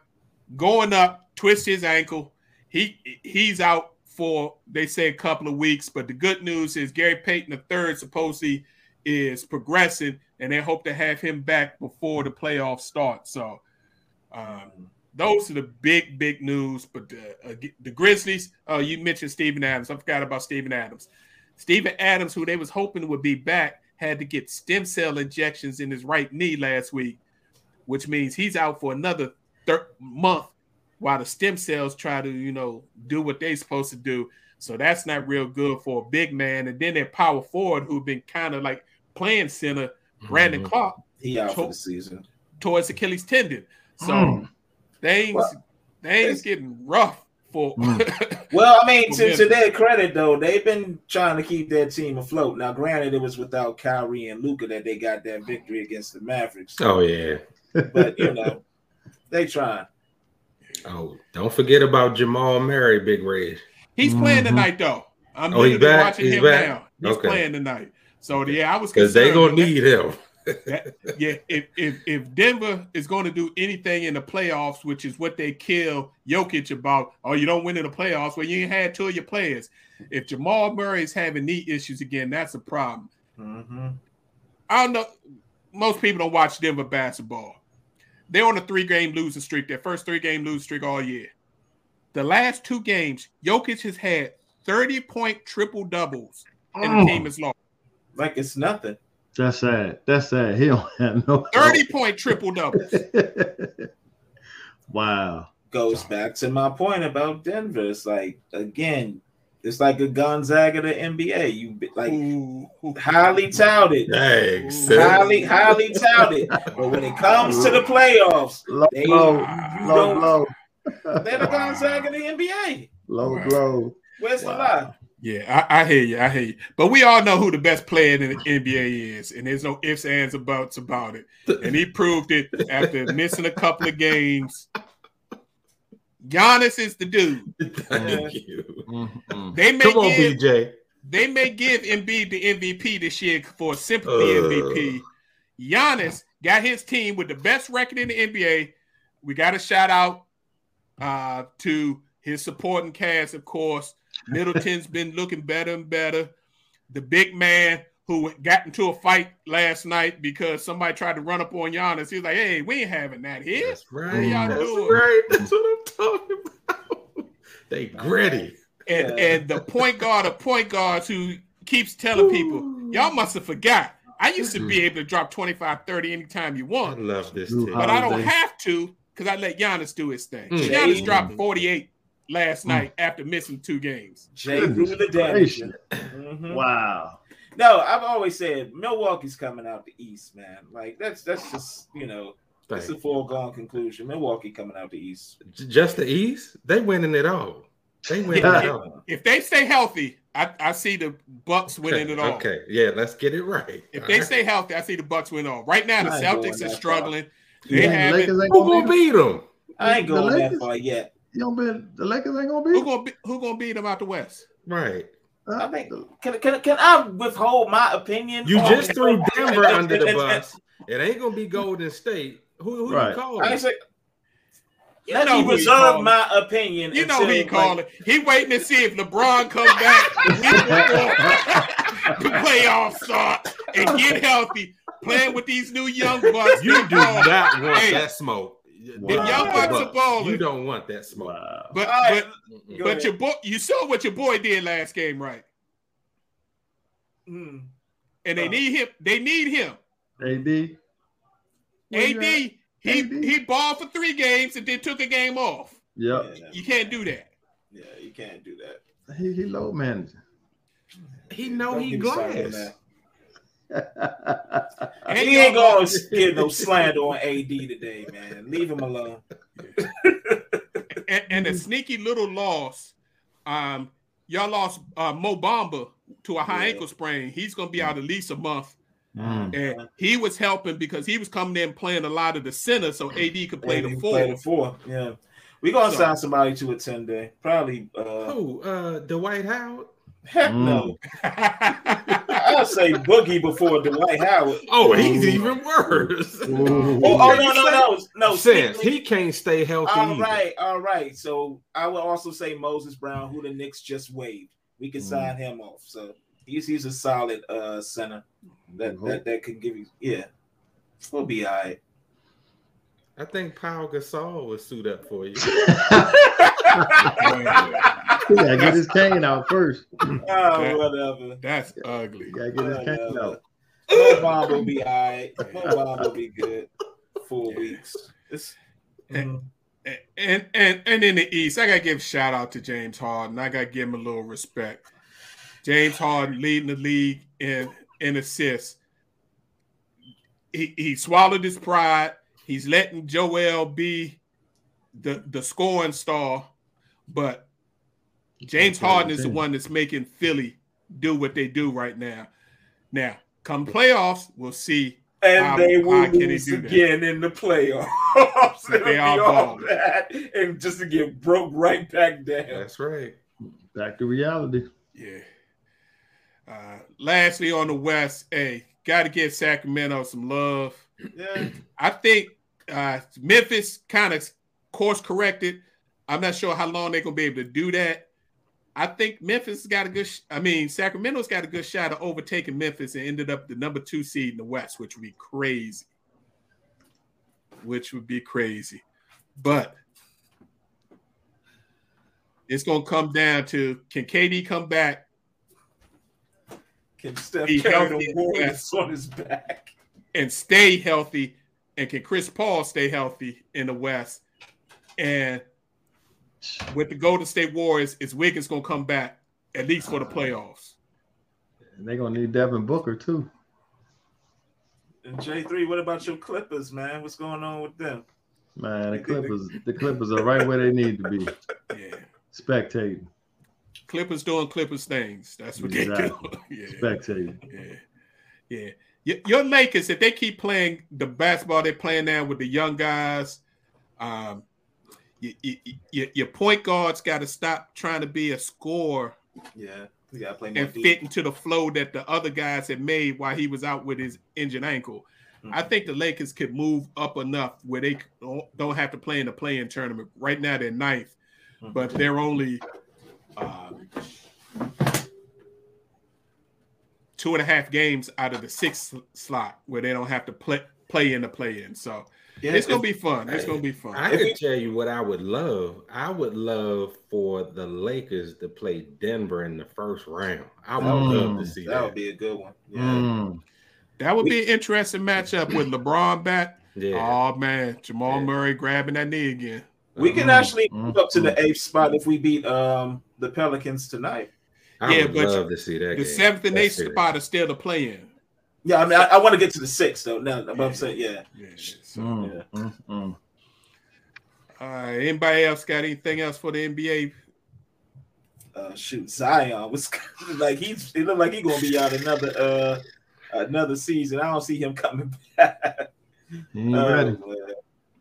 going up, twist his ankle. He he's out for they say a couple of weeks. But the good news is Gary Payton the third supposedly is progressing, and they hope to have him back before the playoffs start. So um, those are the big big news. But the, uh, the Grizzlies, oh, you mentioned Steven Adams. I forgot about Steven Adams. Steven Adams, who they was hoping would be back, had to get stem cell injections in his right knee last week, which means he's out for another thir- month while the stem cells try to, you know, do what they're supposed to do. So that's not real good for a big man. And then their power forward, who've been kind of like playing center, Brandon mm-hmm. Clarke, he out to- for the season towards Achilles tendon. So mm. things well, things getting rough for. Well, I mean, to, to their credit though, they've been trying to keep their team afloat. Now, granted, it was without Kyrie and Luka that they got that victory against the Mavericks, Oh yeah. but you know, they trying. Oh, don't forget about Jamal Murray, Big Reg. He's playing Mhm. tonight though. I'm Oh, he's literally back? watching He's him back? now. He's Okay. playing tonight. So yeah, I was Because they're gonna need him. That- yeah, if, if if Denver is going to do anything in the playoffs, which is what they kill Jokic about, oh, you don't win in the playoffs, well, you ain't had two of your players. If Jamal Murray is having knee issues again, that's a problem. Mhm. I don't know. Most people don't watch Denver basketball. They're on a three-game losing streak. Their first three-game losing streak all year. The last two games, Jokic has had 30-point triple doubles, and the Mm. team has lost. Like it's nothing. That's sad. That's sad. He don't have no 30-point triple doubles. wow. Goes back to my point about Denver. It's like again, it's like a Gonzaga to NBA. You be- like Ooh, ooh. highly touted, Dang, highly highly touted. But when it comes to the playoffs, Low They- blow. you Low don't- blow. they're the Gonzaga to NBA. Low Wow. blow. Where's the Wow. lie? Yeah, I, I hear you. I hear you. But we all know who the best player in the NBA is, and there's no ifs, ands, or buts about it. And he proved it after missing a couple of games. Giannis is the dude. Thank you. Mhm. They may Come on, give BJ. they may give Embiid the MVP this year for a sympathy Uh. MVP. Giannis got his team with the best record in the NBA. We got to shout out uh, to his supporting cast, of course. Middleton's been looking better and better. The big man who got into a fight last night because somebody tried to run up on Giannis. He's like, "Hey, we ain't having that here." That's right. y'all That's doing? right. That's what I'm talking about. They gritty. And Yeah. and the point guard of point guards who keeps telling people, y'all must have forgot. I used to be able to drop 25, 30 anytime you want. I want, love this Ooh, team. but I don't have to because I let Giannis do his thing. Mm. Giannis Jay- dropped 48 last Mm. night after missing two games. Jay Goodness the damage. gracious. Mhm. Wow. No, I've always said Milwaukee's coming out the East, man. Like that's that's just you know it's a foregone conclusion. Milwaukee coming out the East. you. Just the East, they winning it all. They winning Yeah. it all. If they stay healthy, I, I see the Bucks winning it all. Okay, yeah, let's get it right. If All they right. stay healthy, I see the Bucks win all. Right now, the I ain't going Celtics are struggling. You They think the haven't. Lakers ain't who gonna gonna beat them? I ain't The going that Lakers? far yet. You don't bet the Lakers ain't gonna beat Who gonna be, who gonna beat them out the West? Right. I think can, can, can I withhold my opinion? You just threw Denver under the and- and- bus. It ain't gonna be Golden State. Who, who Right. you calling? I ain't say, You let me who he reserve my opinion. You know until, who he like, calling. He waiting to see if LeBron come back the playoffs start and get healthy, playing with these new young bucks. You do not want Hey, that smoke. Wow. Them young bucks are You balling. don't want that smoke. Wow. But All right, but go but ahead. your boy, you saw what your boy did last game, right? Hmm. And they Uh. need him. They need him. AD. AD, he AD? he balled for three games and then took a game off. Yep. Yeah, You can't do that. yeah, you can't do that. He, he low managing. He know Don't he get me started on glass. That. And he ain't gonna get no slander on AD today, man. Leave him alone. and, and a sneaky little loss. Um, y'all lost uh, Mo Bamba to a high Yeah. ankle sprain. He's gonna be out at least a month. Mm. And he was helping because he was coming in playing a lot of the center, so AD could play AD the can four. Play the four. Yeah, we gonna So- sign somebody to a ten day. Probably. Uh, Oh, uh, Dwight Howard. Heck Mm. no. I'll say Boogie before Dwight Howard. Oh, he's Ooh. even worse. Ooh. Oh, oh no, no, no, no. Since he can't stay healthy. All right, either. all right. So I would also say Moses Brown, who the Knicks just waived. We can Mm. sign him off. So he's he's a solid uh center that that, that can give you yeah. We'll be all right. I think Paul Gasol will suit up for you. He gotta get his cane out first. Oh, whatever. That's ugly. He gotta get his cane out. Mo Bomb will be all right. Mo Bomb will be good. Four weeks. It's, mm, And and and in the East, I gotta give a shout out to James Harden. I gotta give him a little respect. James Harden leading the league in in assists. He he swallowed his pride. He's letting Joel be the the scoring star, but James Harden is the one that's making Philly do what they do right now. Now, come playoffs, we'll see. And How- they will how can they lose do that? again in the playoffs. But they It'll are be all balling. that, and just to get broke right back down. That's right. Back to reality. Yeah. Uh, lastly, on the West, hey, got to give Sacramento some love. Yeah, I think uh, Memphis kind of course corrected. I'm not sure how long they're gonna be able to do that. I think Memphis has got a good. Sh- I mean, Sacramento's got a good shot of overtaking Memphis and ended up the number two seed in the West, which would be crazy. Which would be crazy, but it's gonna come down to can KD come back can Steph Be carry the Warriors on his back? and stay healthy, and can Chris Paul stay healthy in the West? And with the Golden State Warriors, is Wiggins gonna come back at least for the playoffs? And they're gonna need Devin Booker too. And J three, what about your Clippers, man? What's going on with them? Man, the Clippers, the Clippers are right where they need to be. Yeah, Spectating. Clippers doing Clippers things. That's what they Exactly. do. yeah, Spectating. yeah, yeah. Your Lakers, if they keep playing the basketball they're playing now with the young guys, um, y- y- y- your point guard's got to stop trying to be a scorer Yeah, we gotta play more and deep. fit into the flow that the other guys had made while he was out with his injured ankle. I Mm-hmm. think the Lakers could move up enough where they don't have to play in the play-in tournament. Right now they're ninth, Mhm. but they're only uh, two and a half games out of the sixth slot where they don't have to play play in the play-in. So yeah, it's gonna be fun. It's Hey, gonna be fun. I If could we- tell you what I would love. I would love for the Lakers to play Denver in the first round. I would Mm. love to see that that. would be a good one. Yeah. Mm. that would be an interesting matchup with LeBron back. Yeah. Oh man, Jamal Yeah. Murray grabbing that knee again. We can Mm, actually mm, move up to the eighth spot if we beat um the Pelicans tonight. I Yeah, would but love to see that. The game. seventh and That's eighth serious. spot are still the play-in. Yeah, I mean, I, I want to get to the six though. Now, but I'm saying, yeah, Yeah. So, Mm, Yeah. mm, mm. all right. Anybody else got anything else for the NBA? uh, shoot, Zion was like he's. It looked like he's gonna be out another uh another season. I don't see him coming back. He ain't Oh, ready.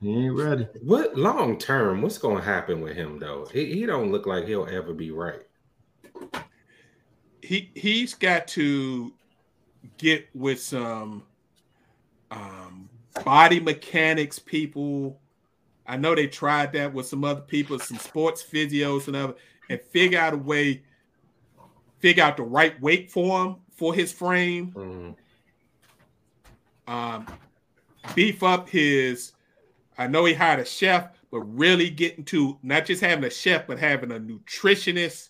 He ain't ready. What long term? What's going to happen with him though? He, he don't look like he'll ever be right. He he's got to get with some um, body mechanics people. I know they tried that with some other people, some sports physios and other, and figure out a way, figure out the right weight for him for his frame. Mhm. um, beef up his. I know he hired a chef, but really getting to not just having a chef, but having a nutritionist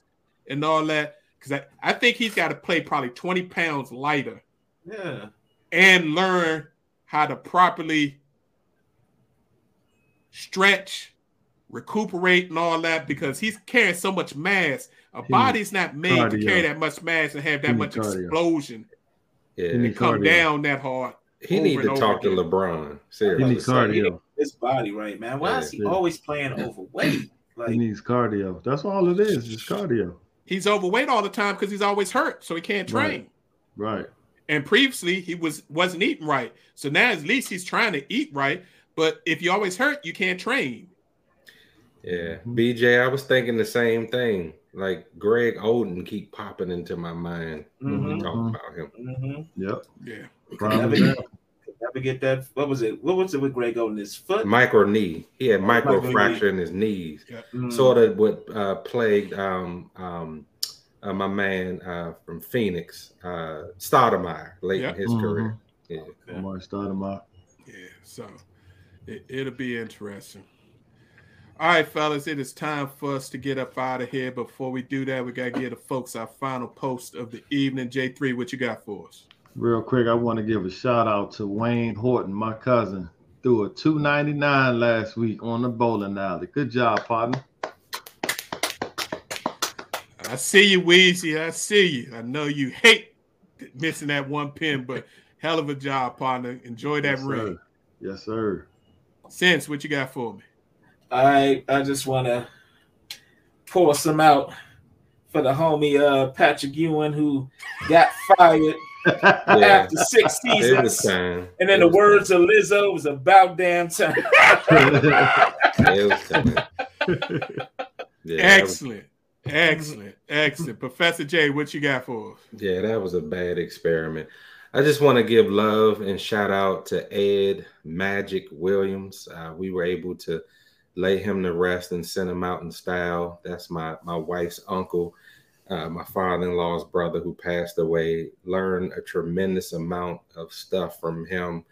and all that. Because I, I think he's got to play probably 20 pounds lighter Yeah, and learn how to properly stretch, recuperate, and all that because he's carrying so much mass. A He body's not made to carry that much mass and have that He much cardio. explosion Yeah, and need come cardio. down that hard. he over need to over talk to again. LeBron. He needs cardio. his body right, man. Why is he Yeah. always playing overweight? Like, He needs cardio. That's all it is. Just cardio. He's overweight all the time because he's always hurt, so he can't train. Right. Right. And previously he was wasn't eating right. So now at least he's trying to eat right. But if you always hurt, you can't train. Yeah. BJ, I was thinking the same thing. Like Greg Oden keep popping into my mind when we mhm, talk about him. mhm. Yep. Yeah. Prime Never- never get that. What was it? What was it with Greg on his foot? Micro knee. He had micro Micro fracture in his knees. Mm. Sort of what uh, plagued um, um, uh, my man uh, from Phoenix, uh, Stoudemire, late Yeah. in his Mhm. career. Yeah. Yeah. Amar'e Stoudemire. Yeah. So it, it'll be interesting. All right, fellas, it is time for us to get up out of here. Before we do that, we gotta give the folks our final post of the evening. J3, what you got for us? Real quick, I want to give a shout out to Wayne Horton, my cousin. Threw a 299 last week on the bowling alley. Good job, partner. I see you, Weezy. I see you. I know you hate missing that one pin, but hell of a job, partner. Enjoy that yes, ring. Sir. Yes, sir. Sense, what you got for me? I I just want to pour some out for the homie uh, Patrick Ewing who got fired Yeah. after six seasons. And then the words of Lizzo it was about damn time. It was time. Yeah, that was- Excellent. Excellent. Excellent. Professor J, what you got for us? Yeah, that was a bad experiment. I just want to give love and shout out to Ed Magic Williams. Uh, we were able to lay him to rest and send him out in style. That's my my wife's uncle, uh, my father-in-law's brother who passed away. Learned a tremendous amount of stuff from him,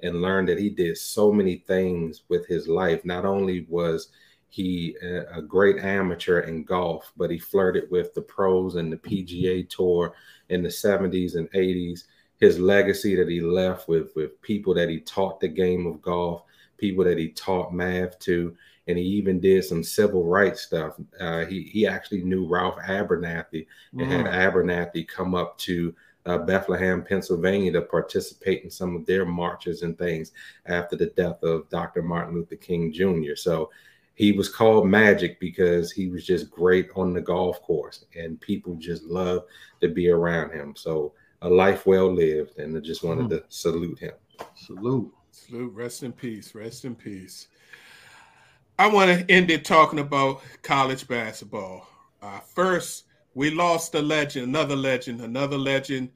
and learned that he did so many things with his life. Not only was he a, a great amateur in golf, but he flirted with the pros and the PGA Tour in the 70s and 80s. His legacy that he left with with people that he taught the game of golf, people that he taught math to, and he even did some civil rights stuff. Uh, he he actually knew Ralph Abernathy and had Abernathy come up to uh, Bethlehem, Pennsylvania, to participate in some of their marches and things after the death of Dr. Martin Luther King Jr. So he was called Magic because he was just great on the golf course, and people just love to be around him. So a life well lived, and I just wanted to salute him. Salute. Salute. Rest in peace. Rest in peace. I want to end it talking about college basketball. Uh, first, we lost a legend, another legend, another legend.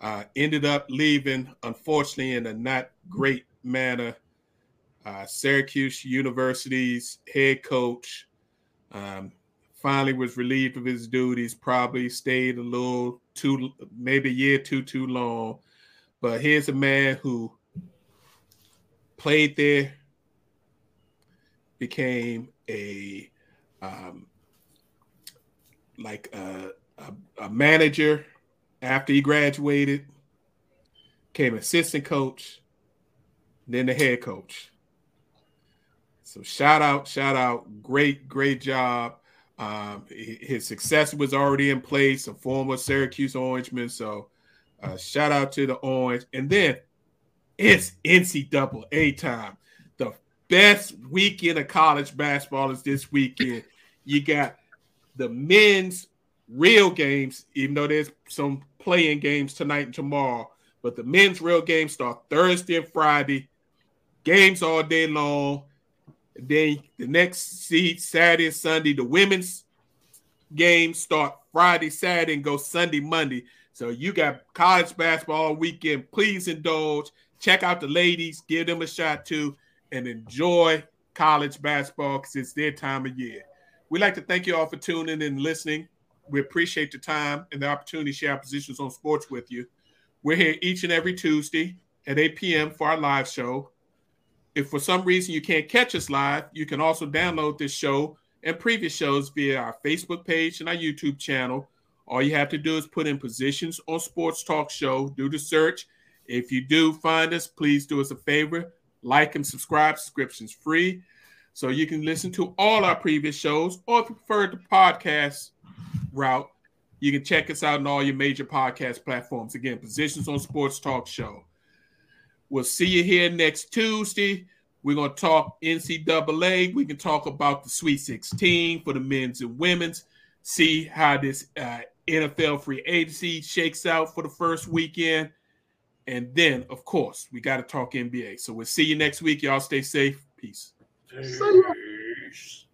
Uh, ended up leaving, unfortunately, in a not great manner. Uh, Syracuse University's head coach um, finally was relieved of his duties. Probably stayed a little too, maybe a year too too long. But here's a man who played there, became a um, like a, a, a manager after he graduated, became assistant coach, then the head coach. So shout out, shout out, great, great job. Um, his successor was already in place, a former Syracuse Orangeman. So uh, shout out to the Orange. And then it's NCAA time. The best weekend of college basketball is this weekend. You got the men's real games, even though there's some playing games tonight and tomorrow. But the men's real games start Thursday and Friday. Games all day long. Then the next seed Saturday Sunday. The women's games start Friday, Saturday, and go Sunday, Monday. So you got college basketball all weekend. Please indulge. Check out the ladies, give them a shot too, and enjoy college basketball because it's their time of year. We'd like to thank you all for tuning in and listening. We appreciate the time and the opportunity to share our positions on sports with you. We're here each and every Tuesday at 8 p.m. for our live show. If for some reason you can't catch us live, you can also download this show and previous shows via our Facebook page and our YouTube channel. All you have to do is put in positions on Sports Talk Show, do the search. If you do find us, please do us a favor, like and subscribe. Subscriptions free. So you can listen to all our previous shows, or if you prefer the podcast route, you can check us out on all your major podcast platforms. Again, Positions on Sports Talk Show. We'll see you here next Tuesday. We're going to talk NCAA. We can talk about the Sweet 16 for the men's and women's. See how this uh, NFL free agency shakes out for the first weekend. And then, of course, we got to talk NBA. So we'll see you next week. Y'all stay safe. Peace. Peace.